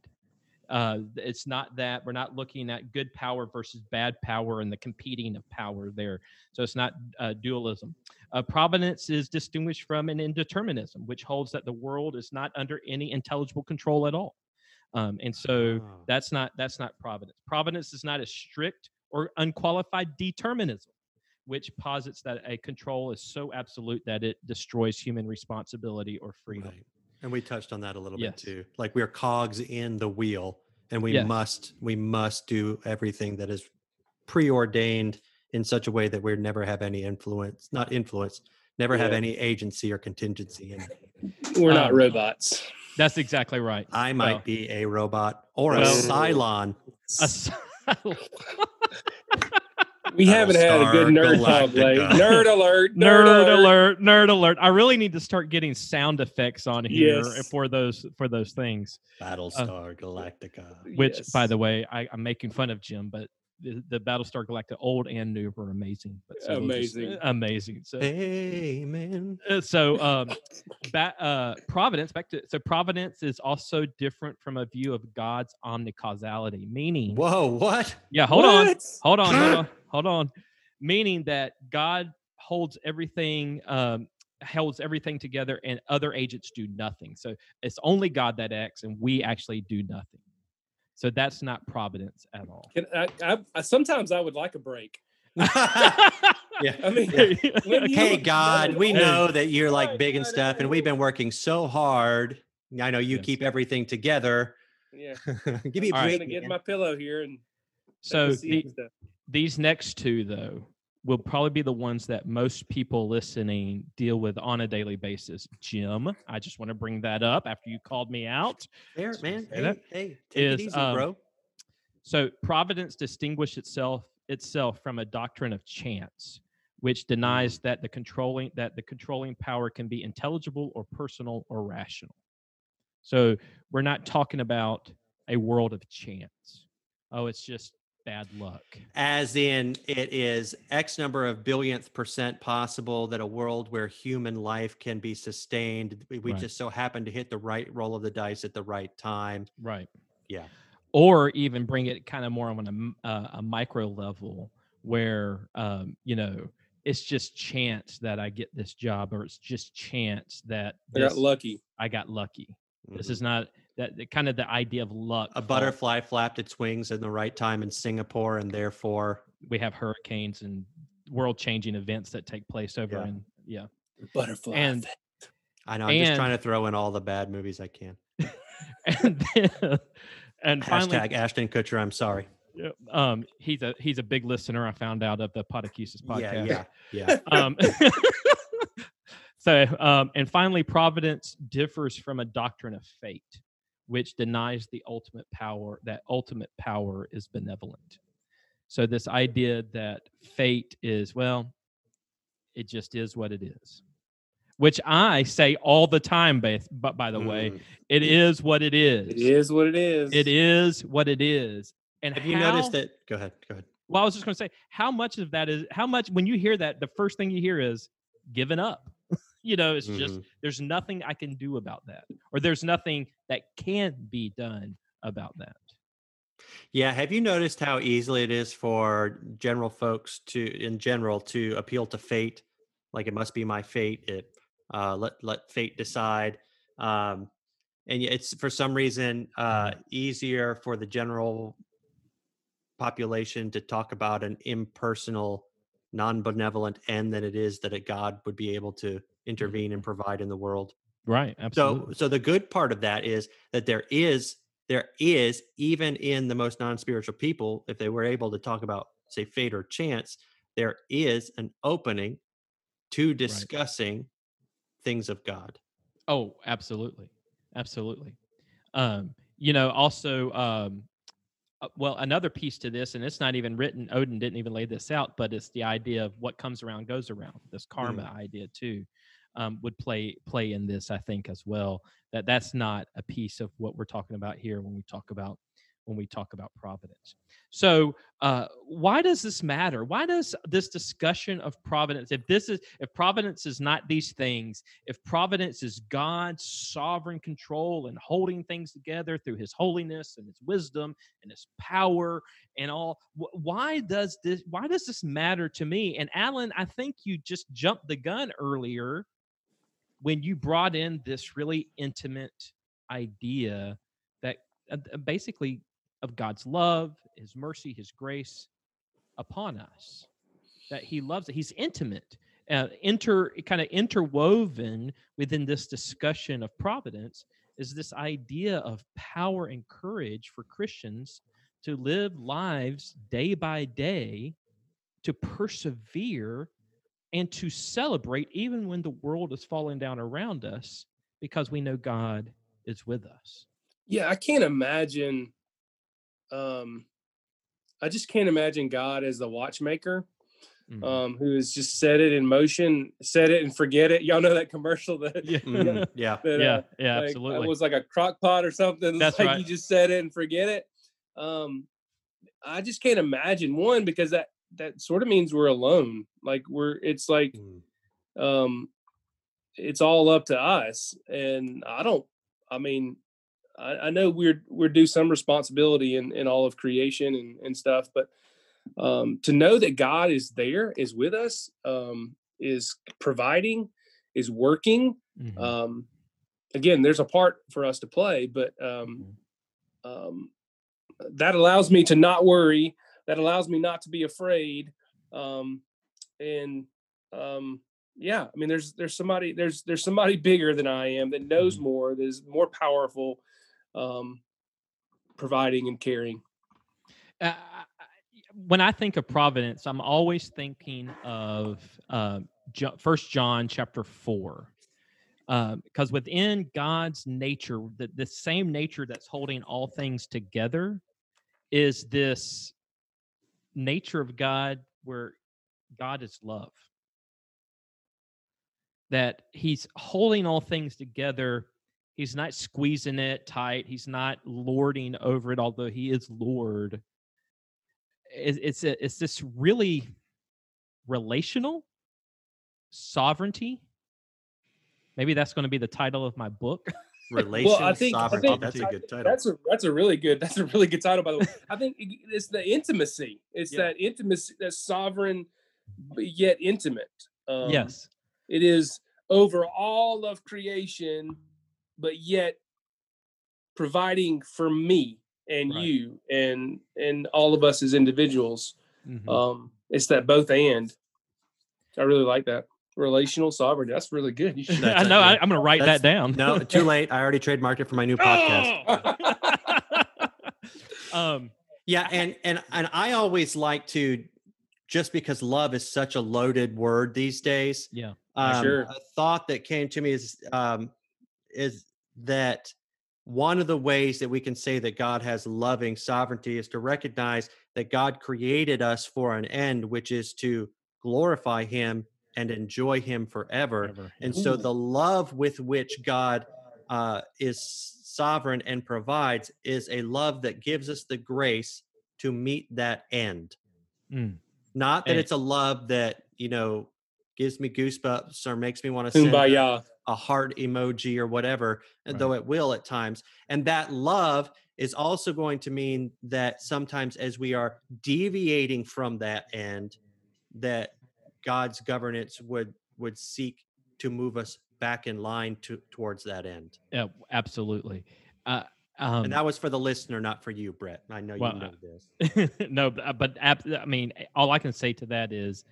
Uh, it's not that we're not looking at good power versus bad power and the competing of power there. So it's not uh, dualism. Uh, providence is distinguished from an indeterminism, which holds that the world is not under any intelligible control at all. Um, and so Oh. that's not that's not providence. Providence is not a strict or unqualified determinism, which posits that a control is so absolute that it destroys human responsibility or freedom. Right. And we touched on that a little Yes. bit too. Like we're cogs in the wheel and we Yes. must we must do everything that is preordained in such a way that we never have any influence, not influence, never have any agency or contingency in it. We're not Um, robots. That's exactly right. I might Well- be a robot or a Well- Cylon. A s- We haven't had a good nerd talk lately. Nerd alert! nerd Nerd, alert nerd alert i really need to start getting sound effects on here Yes. for those for those things Battlestar uh, Galactica. which by the way I, i'm making fun of jim but the, the battlestar galactica old and new were amazing but so we'll just- Amazing. amazing so Hey man. uh, so um ba- uh providence back to so providence is also different from a view of god's omnicausality meaning Whoa, what? yeah hold on hold on, hold on, hold on. Meaning that God holds everything, um, holds everything together, and other agents do nothing. So it's only God that acts, and we actually do nothing. So that's not providence at all. Can I, I, I, sometimes I would like a break. yeah. I mean, when you- Hey God, we Hey. know that you're like big and stuff, and we've been working so hard. I know you Yes. keep everything together. yeah, Give me a All right. I'm gonna get man. my pillow here and so let me see the, these next two, though, will probably be the ones that most people listening deal with on a daily basis. Jim, I just want to bring that up after you called me out. There, Just man. say Hey, that hey, take it is, easy, um, bro. So providence distinguished itself itself from a doctrine of chance, which denies that the controlling that the controlling power can be intelligible or personal or rational. So we're not talking about a world of chance. Oh, it's just bad luck. As in, it is X number of billionth percent possible that a world where human life can be sustained. We we Right. just so happen to hit the right roll of the dice at the right time. Right. Yeah. Or even bring it kind of more on a, m- uh, a micro level where, um, you know, it's just chance that I get this job, or it's just chance that I got lucky. I got lucky. This Mhm. is not that the- kind of the idea of luck. a falls- butterfly flapped its wings in the right time in Singapore, and therefore, We have hurricanes and world-changing events that take place over Yeah. in yeah. Butterfly. And I know I'm just trying to throw in all the bad movies I can. and then, and finally, Hashtag Ashton Kutcher. I'm sorry. yeah, um, he's a he's a big listener. I found out of the Podechesis podcast. Yeah, yeah, yeah. um, so um, and finally providence differs from a doctrine of fate which denies the ultimate power that ultimate power is benevolent so this idea that fate is well it just is what it is which i say all the time by, but by the way Mm. it is what it is it is what it is. it is what it is and Have you noticed that? Go ahead. Go ahead. well, I was just going to say, how much of that is how much when you hear that, the first thing you hear is given up. You know, it's just Mhm. there's nothing I can do about that, or there's nothing that can be done about that. Yeah. Have you noticed how easily it is for general folks to, in general, to appeal to fate? Like it must be my fate. It uh, let let fate decide. Um, and it's for some reason uh, easier for the general population to talk about an impersonal, non-benevolent end than it is that a God would be able to intervene and provide in the world. Right. So, Absolutely. so so the good part of that is that there is there is even in the most non-spiritual people, if they were able to talk about say fate or chance, there is an opening to discussing things of God. Oh, absolutely, absolutely. Um, you know, also, um, uh, well, another piece to this, and it's not even written. Oden didn't even lay this out, but it's the idea of what comes around goes around. This karma idea too um, would play play in this, I think, as well. That that's not a piece of what we're talking about here when we talk about when we talk about providence. So, uh, why does this matter? Why does this discussion of providence, if this is, if providence is not these things, if providence is God's sovereign control and holding things together through His holiness and His wisdom and His power and all, wh- why does this? Why does this matter to me? And Allen, I think you just jumped the gun earlier when you brought in this really intimate idea that uh, basically of God's love, His mercy, His grace upon us. That He loves it. He's intimate, uh, inter kind of interwoven within this discussion of providence is this idea of power and courage for Christians to live lives day by day, to persevere and to celebrate even when the world is falling down around us because we know God is with us. Yeah, I can't imagine. Um, I just can't imagine God as the watchmaker, Mhm. um, who has just set it in motion, set it and forget it. Y'all know that commercial that yeah. Mhm, yeah. that, yeah, uh, yeah, like, absolutely. It was like a crock pot or something. That's like right. you just set it and forget it. Um, I just can't imagine one because that that sort of means we're alone. Like we're it's like Mm. um it's all up to us. And I don't I mean, I, I know we're we're due some responsibility in, in all of creation and, and stuff, but um to know that God is there, is with us, um, is providing, is working, Mhm. um again there's a part for us to play but um Mhm. um that allows me to not worry that allows me not to be afraid um and um yeah i mean there's there's somebody there's there's somebody bigger than i am that knows Mhm. more that is more powerful um providing and caring Uh, when I think of providence, I'm always thinking of uh, First John chapter four, because within God's nature, the, the same nature that's holding all things together is this nature of God where God is love. That He's holding all things together. He's not squeezing it tight. He's not lording over it, although He is Lord it- it's a, it's this really relational sovereignty. Maybe that's going to be the title of my book. Relational think- I sovereignty. think- That's a I good title. that's a that's a really good that's a really good title by the way i think it's the intimacy it's Yeah. that intimacy that sovereign but yet intimate um, yes. It is over all of creation, but yet providing for me and Right. you and and all of us as individuals. Mhm. Um, it's that both and. I really like that relational sovereignty. That's really good. You should. I know. I, I'm going to write That's- that down. no, too late. I already trademarked it for my new podcast. um, Yeah, and and and I always like to just because love is such a loaded word these days. yeah. Um, Sure. A thought that came to me is um, is that one of the ways that we can say that God has loving sovereignty is to recognize that God created us for an end, which is to glorify Him and enjoy Him forever. Whatever, And yeah. so the love with which God uh, is sovereign and provides is a love that gives us the grace to meet that end. Mm. Not that And- it's a love that, you know, gives me goosebumps or makes me want to send a, Kumbaya. a heart emoji or whatever, and though it will at times. And that love is also going to mean that sometimes as we are deviating from that end, that God's governance would would seek to move us back in line to towards that end. Yeah, absolutely. Uh, um, and that was for the listener, not for you, Brett. I know well, you know this. no, but, uh, but I mean, all I can say to that is,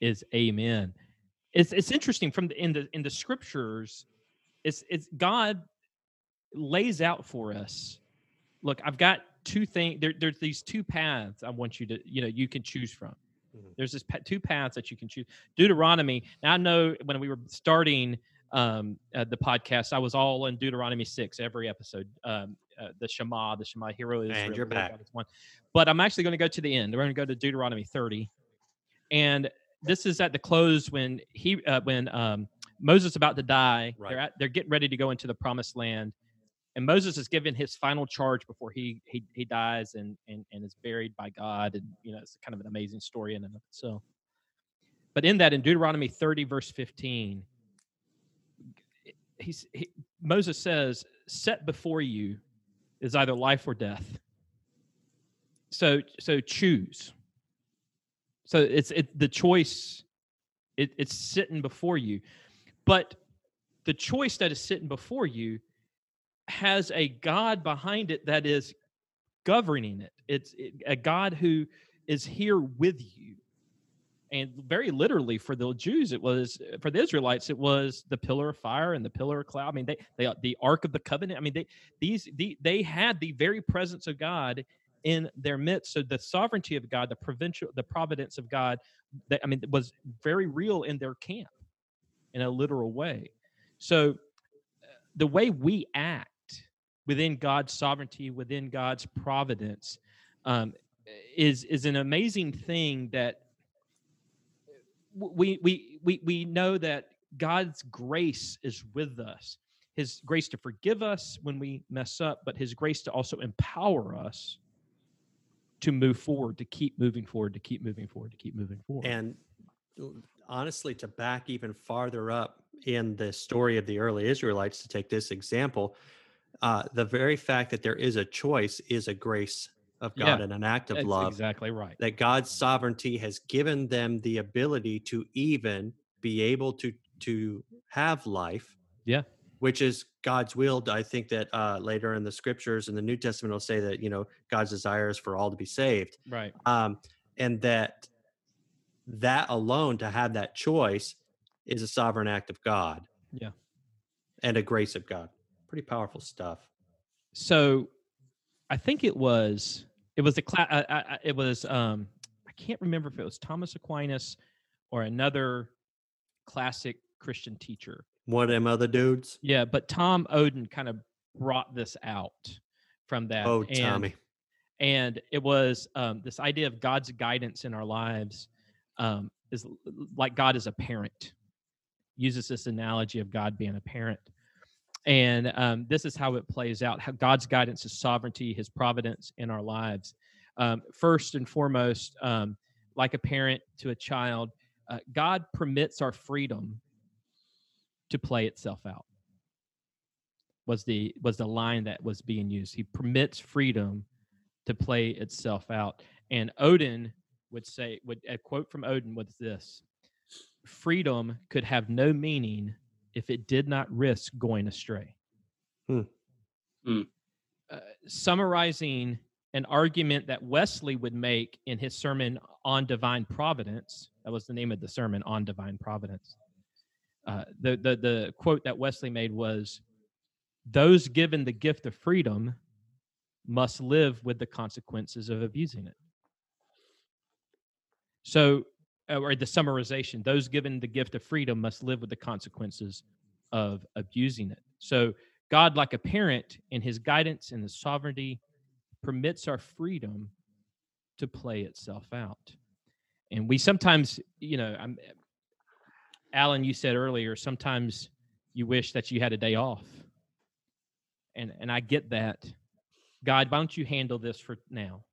is Amen. It's it's interesting from the in the in the scriptures, it's it's God lays out for us. Look, I've got two things. There, there's these two paths I want you to you know you can choose from. Mhm. There's this two paths that you can choose. Deuteronomy. Now I know when we were starting um, uh, the podcast, I was all in Deuteronomy six every episode. Um, uh, the Shema, the Shema, hero is And you're back. one. But I'm actually going to go to the end. We're going to go to Deuteronomy 30, and this is at the close when he uh, when um, Moses about to die. Right. They're at, they're getting ready to go into the promised land, and Moses is given his final charge before he he, he dies and, and and is buried by God. And you know it's kind of an amazing story in and of itself. But in that, in Deuteronomy 30, verse 15, he's he, Moses says, "Set before you is either life or death." So so choose. So it's it the choice. It, it's sitting before you, but the choice that is sitting before you has a God behind it that is governing it. It's it, a God who is here with you. And very literally for the Jews, it was for the Israelites, it was the pillar of fire and the pillar of cloud. I mean, they, they the Ark of the Covenant. I mean, they these the, they had the very presence of God in their midst. So the sovereignty of God, the provincial, the providence of God, that I mean, was very real in their camp, in a literal way. So uh, the way we act within God's sovereignty, within God's providence, um, is is an amazing thing that we we we we know that God's grace is with us. His grace to forgive us when we mess up, but his grace to also empower us to move forward, to keep moving forward, to keep moving forward, to keep moving forward. And honestly, to back even farther up in the story of the early Israelites, to take this example, uh, the very fact that there is a choice is a grace of God Yeah, and an act of That's love. exactly right. That God's sovereignty has given them the ability to even be able to to have life. Yeah. Which is God's will. I think that uh, later in the scriptures in the New Testament will say that you know God's desire is for all to be saved Right. um, and that that alone to have that choice is a sovereign act of God. Yeah. and a grace of God. Pretty powerful stuff. So I think it was it was the class. Uh, uh, it was um I can't remember if it was Thomas Aquinas or another classic Christian teacher. One of them other dudes. Yeah, but Tom Oden kind of brought this out from that. Oh, and, Tommy. and it was um, this idea of God's guidance in our lives um, is like God is a parent. Uses this analogy of God being a parent, and um, this is how it plays out. How God's guidance is sovereignty, His providence in our lives. Um, first and foremost, um, like a parent to a child, uh, God permits our freedom to play itself out was the was the line that was being used. He permits freedom to play itself out. And Oden would say, would a quote from Oden was this: "Freedom could have no meaning if it did not risk going astray." Hmm. Hmm. Uh, summarizing an argument that Wesley would make in his sermon on divine providence. That was the name of the sermon on divine providence. Uh, the, the the quote that Wesley made was, "Those given the gift of freedom must live with the consequences of abusing it." So, Uh, or the summarization: those given the gift of freedom must live with the consequences of abusing it. So, God, like a parent, in His guidance and His sovereignty, permits our freedom to play itself out. And we sometimes, you know, I'm, Allen, you said earlier, sometimes you wish that you had a day off. And and I get that. God, why don't you handle this for now?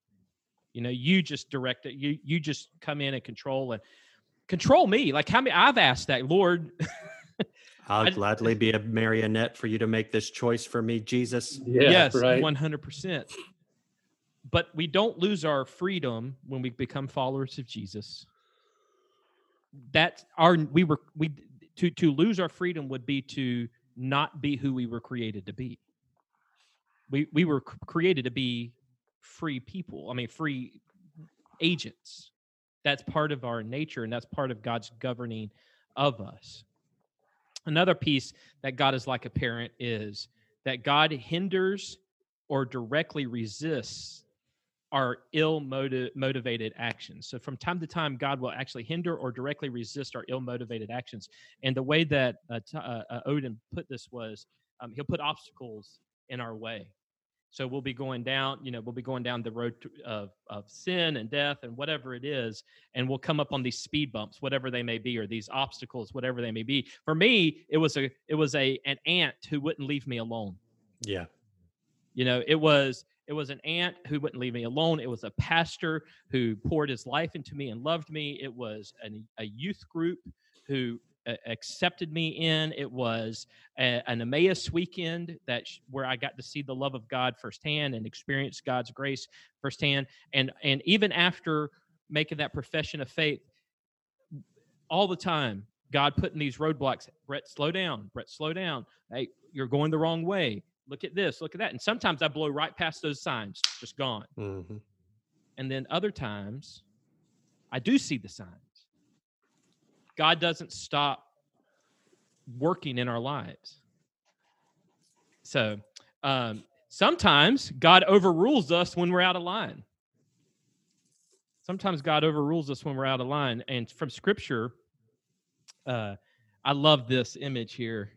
You know, you just direct it. You you just come in and control and control me. Like how many I've asked that, Lord. I'll I- gladly be a marionette for you to make this choice for me, Jesus. Yeah, yes, right. one hundred percent. But we don't lose our freedom when we become followers of Jesus. That our we were we to to lose our freedom would be to not be who we were created to be. We we were created to be free people. I mean, free agents. That's part of our nature, and that's part of God's governing of us. Another piece that God is like a parent is that God hinders or directly resists our ill motiv- motivated actions. So from time to time, God will actually hinder or directly resist our ill motivated actions. And the way that uh, uh, uh, Oden put this was um, he'll put obstacles in our way. So we'll be going down, you know, we'll be going down the road to, of, of sin and death and whatever it is, and we'll come up on these speed bumps, whatever they may be, or these obstacles, whatever they may be. For me, it was a it was a an aunt who wouldn't leave me alone. Yeah. You know, it was it was an aunt who wouldn't leave me alone. It was a pastor who poured his life into me and loved me. It was an, a youth group who accepted me in. It was a, an Emmaus weekend that sh- where I got to see the love of God firsthand and experience God's grace firsthand. And and even after making that profession of faith, all the time, God putting these roadblocks. Brett, slow down. Brett, slow down. Hey, you're going the wrong way. Look at this. Look at that. And sometimes I blow right past those signs, just gone. hmm And then other times, I do see the signs. God doesn't stop working in our lives. So um, sometimes God overrules us when we're out of line. Sometimes God overrules us when we're out of line. And from scripture, uh, I love this image here.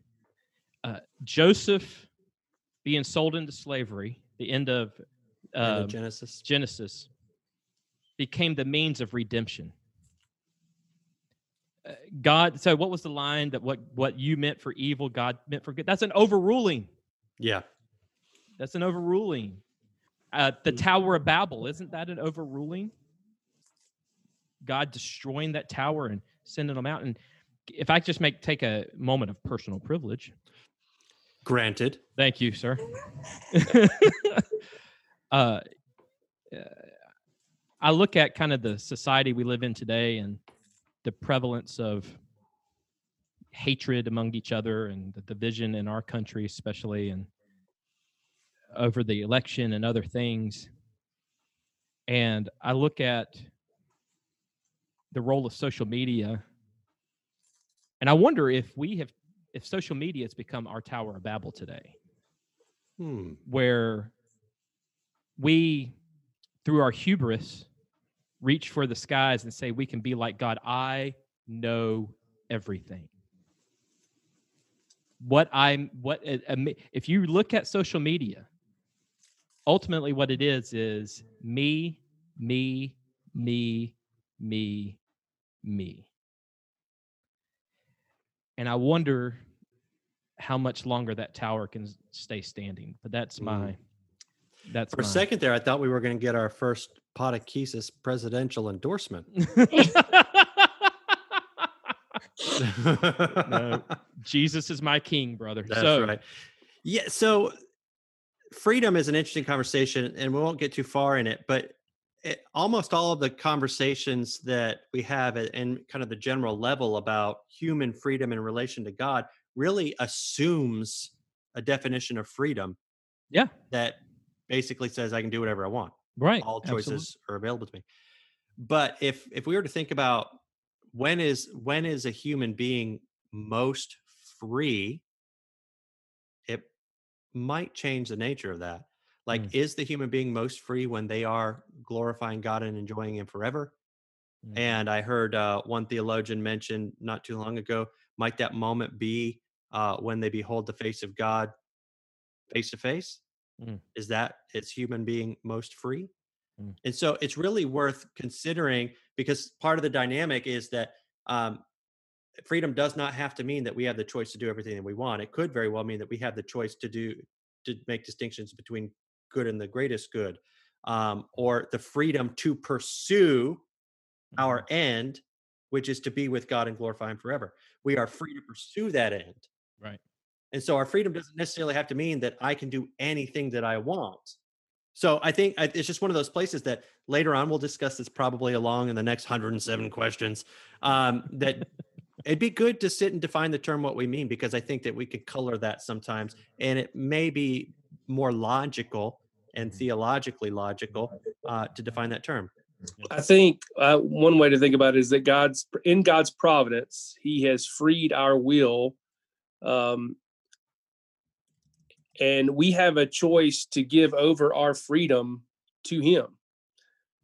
Uh, Joseph being sold into slavery, the end of End um, of Genesis. Genesis became the means of redemption. God, so what was the line that what what you meant for evil, God meant for good? That's an overruling. Yeah. That's an overruling. Uh, the Mm. Tower of Babel, isn't that an overruling? God destroying that tower and sending them out. And if I just make take a moment of personal privilege, Granted. Thank you, sir. uh, uh, I look at kind of the society we live in today and the prevalence of hatred among each other and the division in our country, especially, and over the election and other things. And I look at the role of social media, and I wonder if we have if social media has become our Tower of Babel today, Hmm. where we, through our hubris, reach for the skies and say, We can be like God. I know everything. What I'm, what, um, if you look at social media, ultimately what it is is me, me, me, me, me. And I wonder how much longer that tower can stay standing. But that's my that's For a second there, I thought we were going to get our first Podechesis presidential endorsement. No. Jesus is my king, brother. That's so right. Yeah. So freedom is an interesting conversation, and we won't get too far in it, but it, almost all of the conversations that we have in kind of the general level about human freedom in relation to God really assumes a definition of freedom. Yeah. That basically says I can do whatever I want. right. All absolutely. choices are available to me. But if if we were to think about when is when is a human being most free, it might change the nature of that. Like, Mm. is the human being most free when they are glorifying God and enjoying Him forever? Mhm. And I heard uh, one theologian mention not too long ago, might that moment be uh, when they behold the face of God face to face? Mm. Is that its human being most free? Mm. And so it's really worth considering because part of the dynamic is that um, freedom does not have to mean that we have the choice to do everything that we want. It could very well mean that we have the choice to do to make distinctions between good and the greatest good, um, or the freedom to pursue our Mm-hmm. end which is to be with God and glorify Him forever. We are free to pursue that end. Right. And so our freedom doesn't necessarily have to mean that I can do anything that I want. So I think it's just one of those places that later on we'll discuss this probably along in the next 107 questions. Um, that it'd be good to sit and define the term what we mean because I think that we could color that sometimes, and it may be more logical and theologically logical uh, to define that term. I think uh, one way to think about it is that God's in God's providence, He has freed our will, um, and we have a choice to give over our freedom to Him.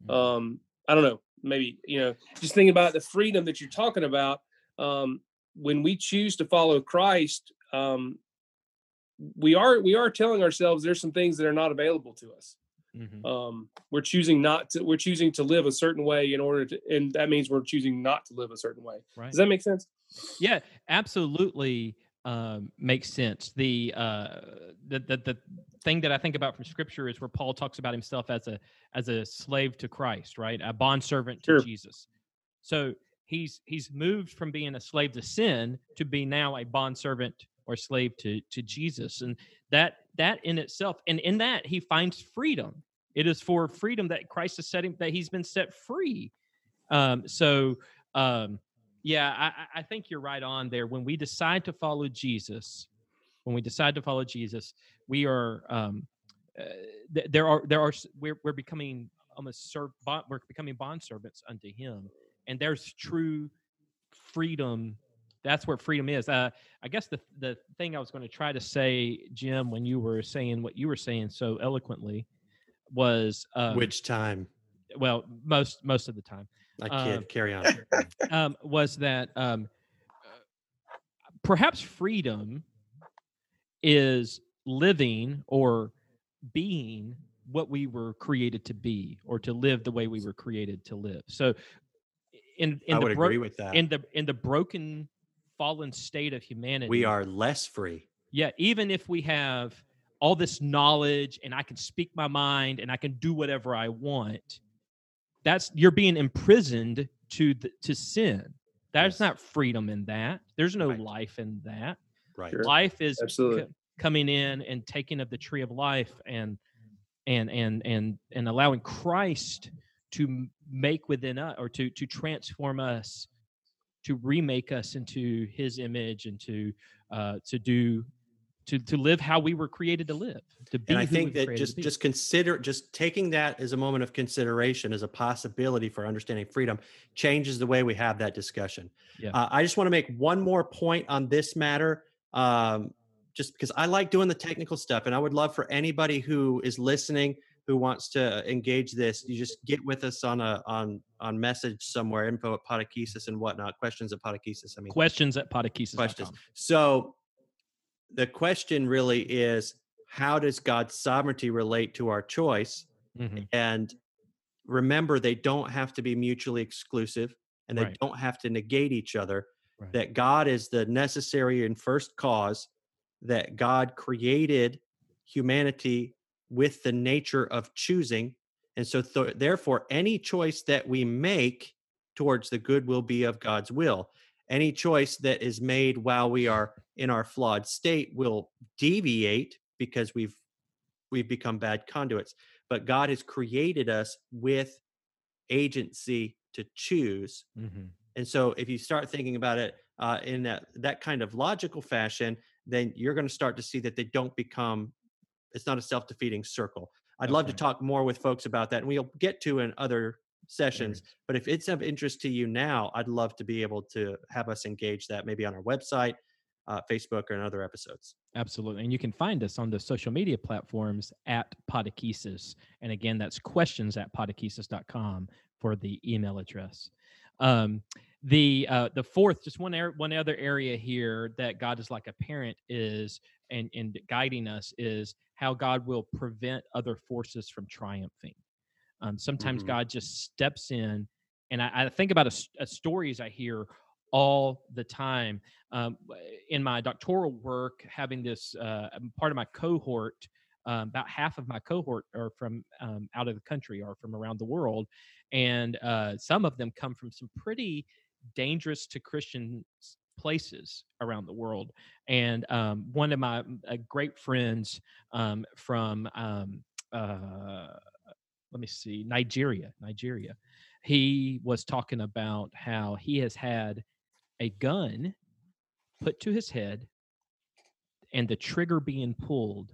Um, I don't know, maybe you know, just thinking about the freedom that you're talking about. Um, when we choose to follow Christ, um, we are we are telling ourselves there's some things that are not available to us Mhm. um, we're choosing not to we're choosing to live a certain way in order to and that means we're choosing not to live a certain way Right. does that make sense Yeah, absolutely um, makes sense. The, uh, the the the thing that I think about from Scripture is where Paul talks about himself as a as a slave to Christ, right? A bondservant to Sure. Jesus. So he's he's moved from being a slave to sin to be now a bondservant or slave to to Jesus, and that that in itself, and in that he finds freedom. It is for freedom that Christ has set him that he's been set free. Um, so. Um, yeah, I, I- think you're right on there. When we decide to follow Jesus, when we decide to follow Jesus, we are um, uh, th- there are there are we're we're becoming almost serv- bond, we're becoming bond servants unto Him, and there's true freedom. That's where freedom is. Uh, I guess the the thing I was going to try to say, Jim, when you were saying what you were saying so eloquently, was um, Which time? well most most of the time I um, kid. Carry on. um, was that um, perhaps freedom is living or being what we were created to be or to live the way we were created to live so in in I the would bro- agree with that. in the in the broken fallen state of humanity we are less free. yeah even if we have all this knowledge and i can speak my mind and i can do whatever i want that's you're being imprisoned to the, to sin That's Yes. not freedom in that there's no Right. life in that Right. Sure. life is Absolutely. co- coming in and taking of the tree of life and and and and and allowing christ to make within us or to to transform us to remake us into his image and to uh to do to to live how we were created to live to be and I think that just just consider just taking that as a moment of consideration as a possibility for understanding freedom changes the way we have that discussion. Yeah. Uh, I just want to make one more point on this matter, um, just because I like doing the technical stuff, and I would love for anybody who is listening who wants to engage this, you just get with us on a on on message somewhere, info at Podechesis and whatnot, questions at Podechesis. I mean, questions at podechesis.com. questions. So the question really is how does God's sovereignty relate to our choice? Mhm. And remember, they don't have to be mutually exclusive and they Right. don't have to negate each other. Right. That God is the necessary and first cause, that God created humanity with the nature of choosing. And so, th- therefore, any choice that we make towards the good will be of God's will. Any choice that is made while we are in our flawed state will deviate because we've we've become bad conduits. But God has created us with agency to choose. Mhm. And so, if you start thinking about it uh, in that that kind of logical fashion, then you're going to start to see that they don't become. It's not a self defeating circle. I'd That's love to talk more with folks about that, and we'll get to in other sessions. Areas. But if it's of interest to you now, I'd love to be able to have us engage that maybe on our website, uh, Facebook, or in other episodes. Absolutely. And you can find us on the social media platforms at Podechesis. And again, that's questions at podechesis.com for the email address. Um, the uh, the fourth, just one ar- one other area here that God is like a parent is and and guiding us is how God will prevent other forces from triumphing. Um, sometimes Mhm. God just steps in, and I, I think about a, a stories I hear all the time um, in my doctoral work, having this uh, part of my cohort, um, about half of my cohort are from um, out of the country or from around the world, and uh, some of them come from some pretty dangerous to Christian places around the world. And um, one of my uh, great friends um, from um, uh, let me see, Nigeria, Nigeria, he was talking about how he has had a gun put to his head and the trigger being pulled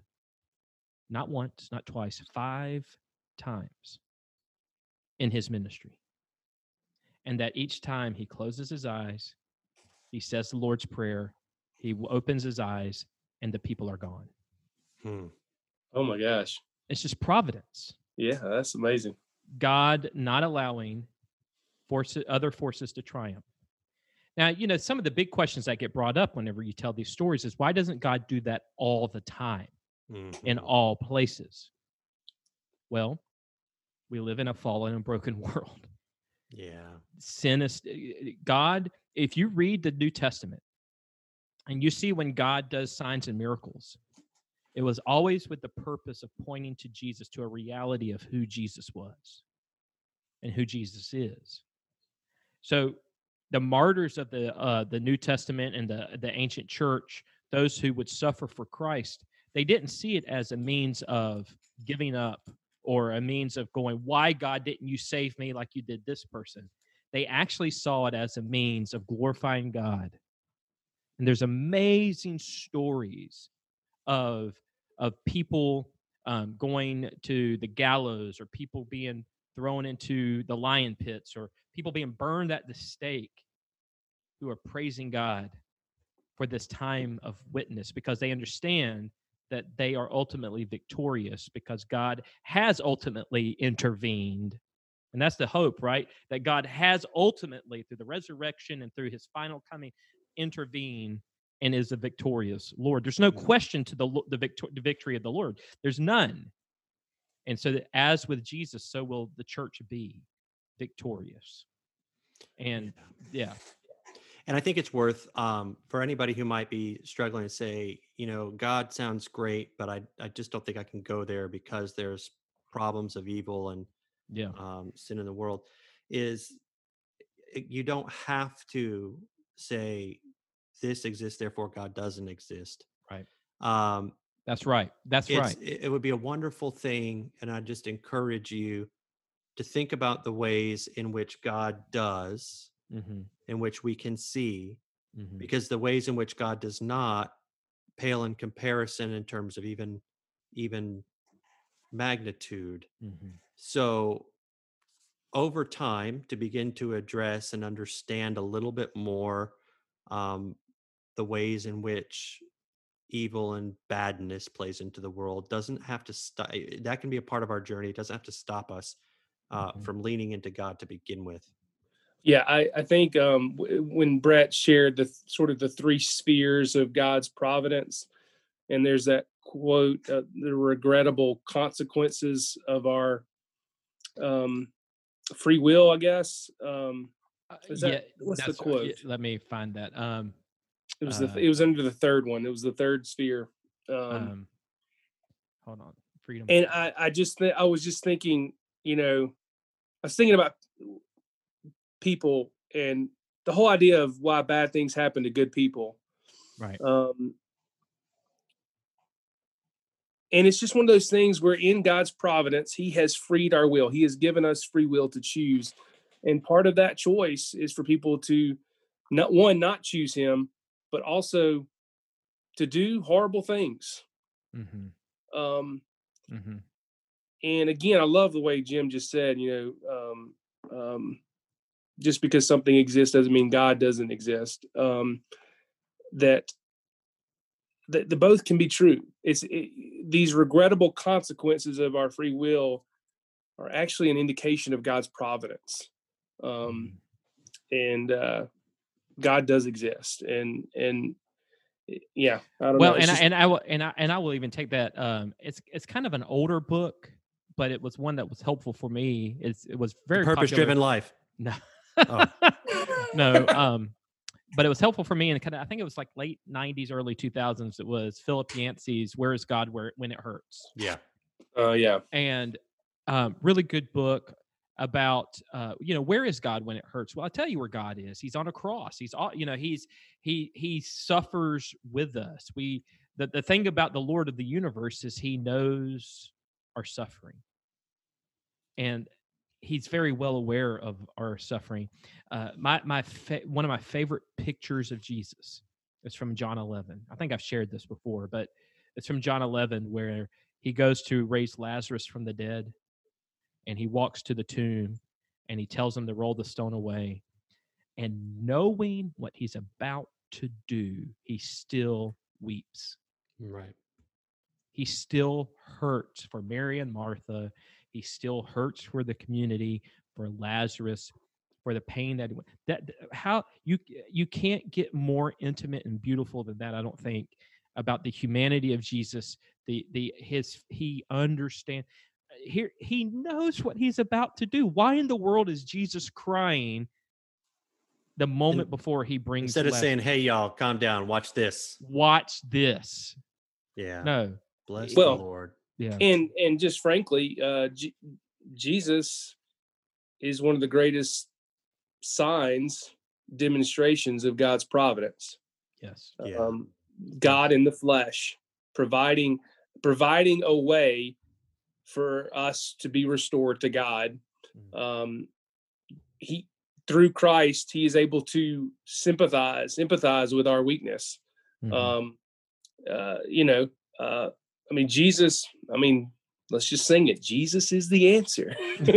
not once, not twice, five times in his ministry. And that each time he closes his eyes, he says the Lord's Prayer, he opens his eyes, and the people are gone. Hmm. Oh my gosh. It's just providence. Yeah, that's amazing. God not allowing forces, other forces to triumph. Now, you know, some of the big questions that get brought up whenever you tell these stories is why doesn't God do that all the time in Mhm. all places? Well, we live in a fallen and broken world. Yeah. Sin is eh, God. If you read the New Testament and you see when God does signs and miracles, it was always with the purpose of pointing to Jesus, to a reality of who Jesus was and who Jesus is. So the martyrs of the uh, the New Testament and the the ancient church, those who would suffer for Christ, they didn't see it as a means of giving up or a means of going, why God didn't you save me like you did this person? They actually saw it as a means of glorifying God. And there's amazing stories of of people um, going to the gallows or people being thrown into the lion pits or people being burned at the stake who are praising God for this time of witness because they understand that they are ultimately victorious because God has ultimately intervened. And that's the hope, right? That God has ultimately, through the resurrection and through his final coming, intervened and is a victorious Lord. There's no question to the the, victor- the victory of the Lord. There's none. And so that as with Jesus, so will the church be victorious. And yeah, And I think it's worth um, for anybody who might be struggling to say, you know, God sounds great, but I, I just don't think I can go there because there's problems of evil and yeah, um, sin in the world. Is you don't have to say this exists, therefore God doesn't exist. Right. Um, that's right. That's it's, right. It, would be a wonderful thing, and I just encourage you to think about the ways in which God does, hmm in which we can see, hmm because the ways in which God does not pale in comparison in terms of even even magnitude. hmm So over time, to begin to address and understand a little bit more um, the ways in which evil and badness plays into the world doesn't have to stop. That can be a part of our journey. It doesn't have to stop us uh, Mhm. from leaning into God to begin with. Yeah, I, I think um, w- when Brett shared the th- sort of the three spheres of God's providence, and there's that quote, uh, the regrettable consequences of our um, free will, I guess. Um, Is that- what's the uh, yeah, quote? let me find that. Um, it was the Uh, th- it was under the third one. It was the third sphere. Um, um, hold on, freedom. and I, I just th- I was just thinking, you know, I was thinking about people and the whole idea of why bad things happen to good people. right. Um, and it's just one of those things where in God's providence, He has freed our will. He has given us free will to choose. And part of that choice is for people to not one, not choose Him, but also to do horrible things. hmm Um, hmm and again, I love the way Jim just said, you know, um, um, just because something exists doesn't mean God doesn't exist. Um, that that the both can be true. It's it, these regrettable consequences of our free will are actually an indication of God's providence, um, and uh, God does exist. And and eh, yeah, I don't Well, know. It's and I, and I will and I and I will even take that. Um, it's it's kind of an older book, but it was one that was helpful for me. It's it was very Purpose driven life. No, Oh. no. Um, but it was helpful for me, and kind of I think it was like late '90s, early 2000s. It was Philip Yancey's "Where Is God Where When It Hurts," Yeah. uh, yeah, and um, really good book. About uh, you know where is God when it hurts? Well, I tell you where God is. He's on a cross. He's all you know. He's he he suffers with us. We the the thing about the Lord of the universe is He knows our suffering, and He's very well aware of our suffering. Uh, my my fa- one of my favorite pictures of Jesus is from John 11. I think I've shared this before, but it's from John 11 where he goes to raise Lazarus from the dead and he walks to the tomb and he tells them to roll the stone away. And knowing what he's about to do, he still weeps. Right. He still hurts for Mary and Martha. He still hurts for the community, for Lazarus, for the pain that that how you you can't get more intimate and beautiful than that. I don't think about the humanity of Jesus. The the his he understand here he knows what he's about to do. Why in the world is Jesus crying the moment before he brings Instead of Lazarus? saying, "Hey, y'all, calm down, watch this." watch this? Yeah. No. Bless Well, the Lord. Yeah. and and just frankly uh J- jesus is one of the greatest signs demonstrations of god's providence Yes. Yeah. um god in the flesh providing providing a way for us to be restored to god Mhm. um he through christ he is able to sympathize empathize with our weakness Mhm. um uh you know uh i mean jesus i mean let's just sing it jesus is the answer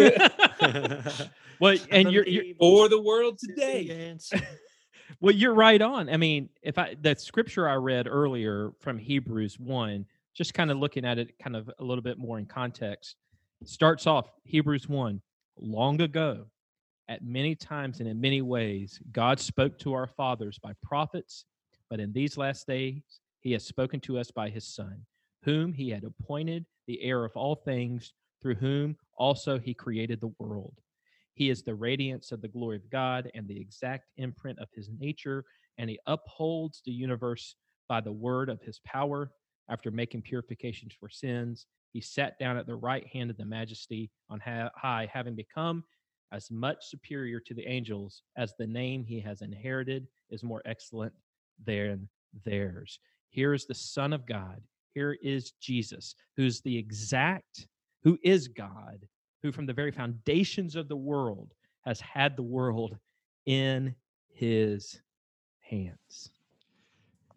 well, and you're, you're for the world is the today answer. well, you're right on. I mean, if I the scripture I read earlier from Hebrews one, just kind of looking at it, kind of a little bit more in context, starts off Hebrews one. Long ago, at many times and in many ways, God spoke to our fathers by prophets, but in these last days, He has spoken to us by His Son, whom He had appointed the heir of all things, through whom also He created the world. He is the radiance of the glory of God and the exact imprint of his nature, and he upholds the universe by the word of his power. After making purifications for sins, he sat down at the right hand of the majesty on high, having become as much superior to the angels as the name he has inherited is more excellent than theirs. Here is the Son of God. Here is Jesus, who's the exact, who is God, who from the very foundations of the world has had the world in his hands.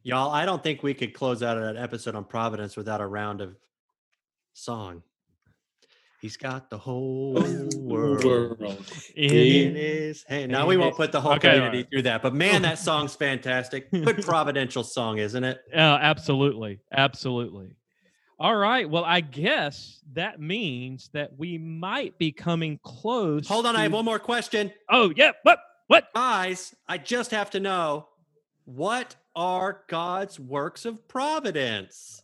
Y'all, I don't think we could close out an episode on Providence without a round of song. He's got the whole world in his hand. Now we won't put the whole Okay, community right. through that, but man, that song's fantastic. Good providential song, isn't it? Oh, absolutely. Absolutely. All right. Well, I guess that means that we might be coming close. Hold on, I have one more question. Oh, yeah. What? What? Guys, I just have to know what are God's works of providence?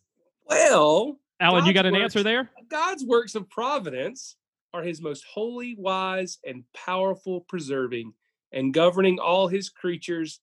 well Allen, you got an works- answer there? god's works of providence are his most holy wise and powerful preserving and governing all his creatures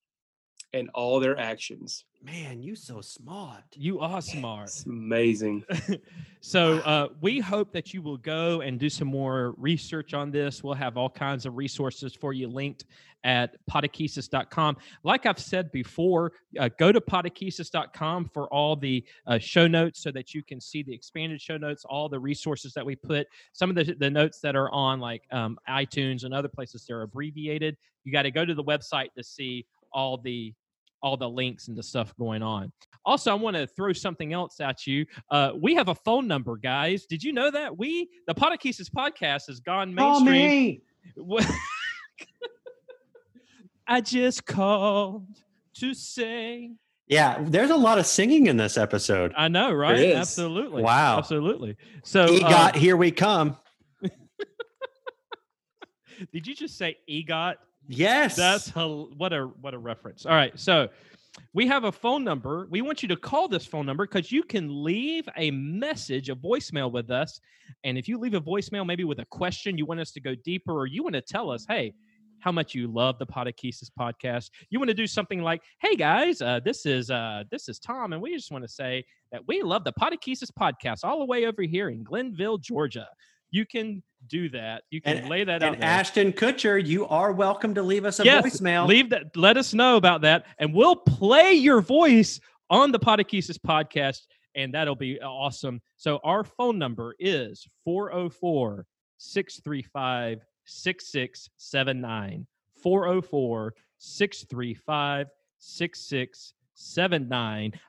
and all their actions Man, you so smart. You are smart. it's amazing so uh, we hope that you will go and do some more research on this. We'll have all kinds of resources for you linked at podechesis.com. Like I've said before, uh, go to podechesis.com for all the uh, show notes so that you can see the expanded show notes, all the resources that we put. Some of the, the notes that are on like um, iTunes and other places, they're abbreviated. You got to go to the website to see all the all the links and the stuff going on. Also, I want to throw something else at you. Uh, we have a phone number, guys. Did you know that we, the Podechesis podcast, has gone mainstream? Wha- I just called to say. Yeah, there's a lot of singing in this episode. I know, right? is. Absolutely. Wow. Absolutely. So, He uh, got here we come. did you just say EGOT? Yes. That's what a what a reference. All right, so we have a phone number. We want you to call this phone number because you can leave a message, a voicemail with us. And if you leave a voicemail, maybe with a question, you want us to go deeper, or you want to tell us, hey, how much you love the Podechesis podcast. You want to do something like, "Hey guys, uh, this is uh, this is Tom, and we just want to say that we love the Podechesis podcast all the way over here in Glenville, Georgia." You can do that. You can And- lay that out And. Ashton Kutcher, you are welcome to leave us a yes, voicemail. leave that. Let us know about that, and we'll play your voice on the Podechesis podcast, and that'll be awesome. So our phone number is 404 635 6679. 404 635 6679.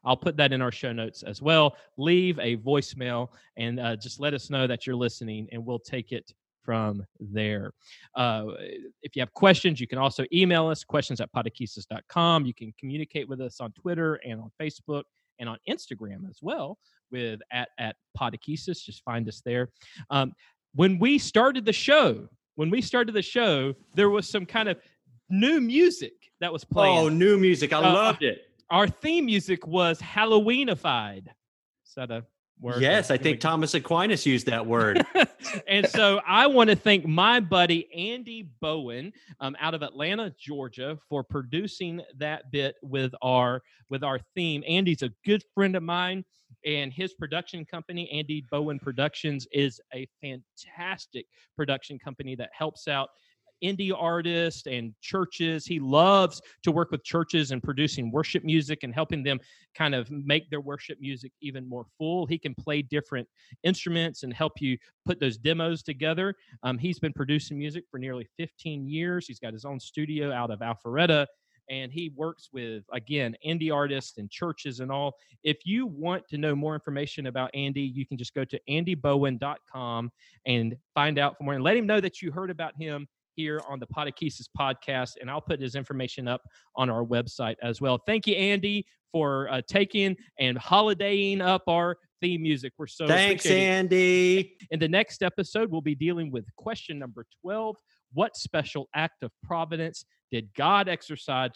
I'll put that in our show notes as well. Leave a voicemail and uh, just let us know that you're listening, and we'll take it from there. Uh, if you have questions, you can also email us questions at podechesis.com. You can communicate with us on Twitter and on Facebook and on Instagram as well with at, at podechesis. Just find us there. Um, when we started the show, when we started the show, there was some kind of new music that was playing. oh, new music. I Uh, loved it. Our theme music was Halloweenified. Is that a word? Yes, I think. Thomas Aquinas used that word. and so I want to thank my buddy Andy Bowen um, out of Atlanta, Georgia, for producing that bit with our with our theme. Andy's a good friend of mine, and his production company, Andy Bowen Productions, is a fantastic production company that helps out indie artists and churches. He loves to work with churches and producing worship music and helping them kind of make their worship music even more full. He can play different instruments and help you put those demos together. Um, he's been producing music for nearly 15 years. He's got his own studio out of Alpharetta. And he works with, again, indie artists and churches and all. If you want to know more information about Andy, you can just go to andybowen.com and find out for more and let him know that you heard about him here on the Podechesis podcast. And I'll put his information up on our website as well. Thank you, Andy, for uh, taking and holidaying up our theme music. We're so Thanks. Andy. In the next episode, we'll be dealing with question number 12 What special act of providence did God exercise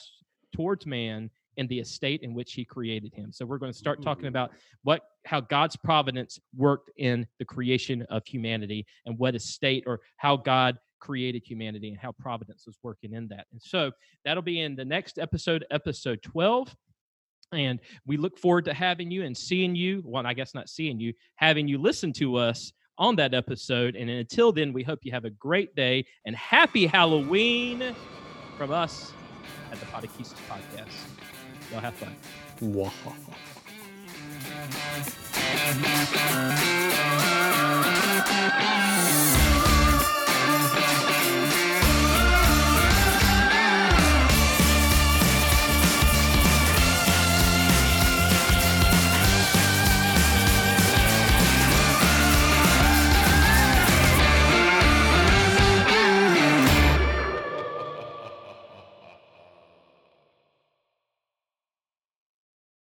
towards man in the estate in which he created him? So we're going to start talking about what how God's providence worked in the creation of humanity and what estate or how God created humanity and how providence was working in that. And so that'll be in the next episode, episode 12. And we look forward to having you and seeing you. Well, I guess not seeing you, having you listen to us on that episode. And until then, we hope you have a great day and happy Halloween from us at the Podechesis Podcast. Y'all have fun. Wow.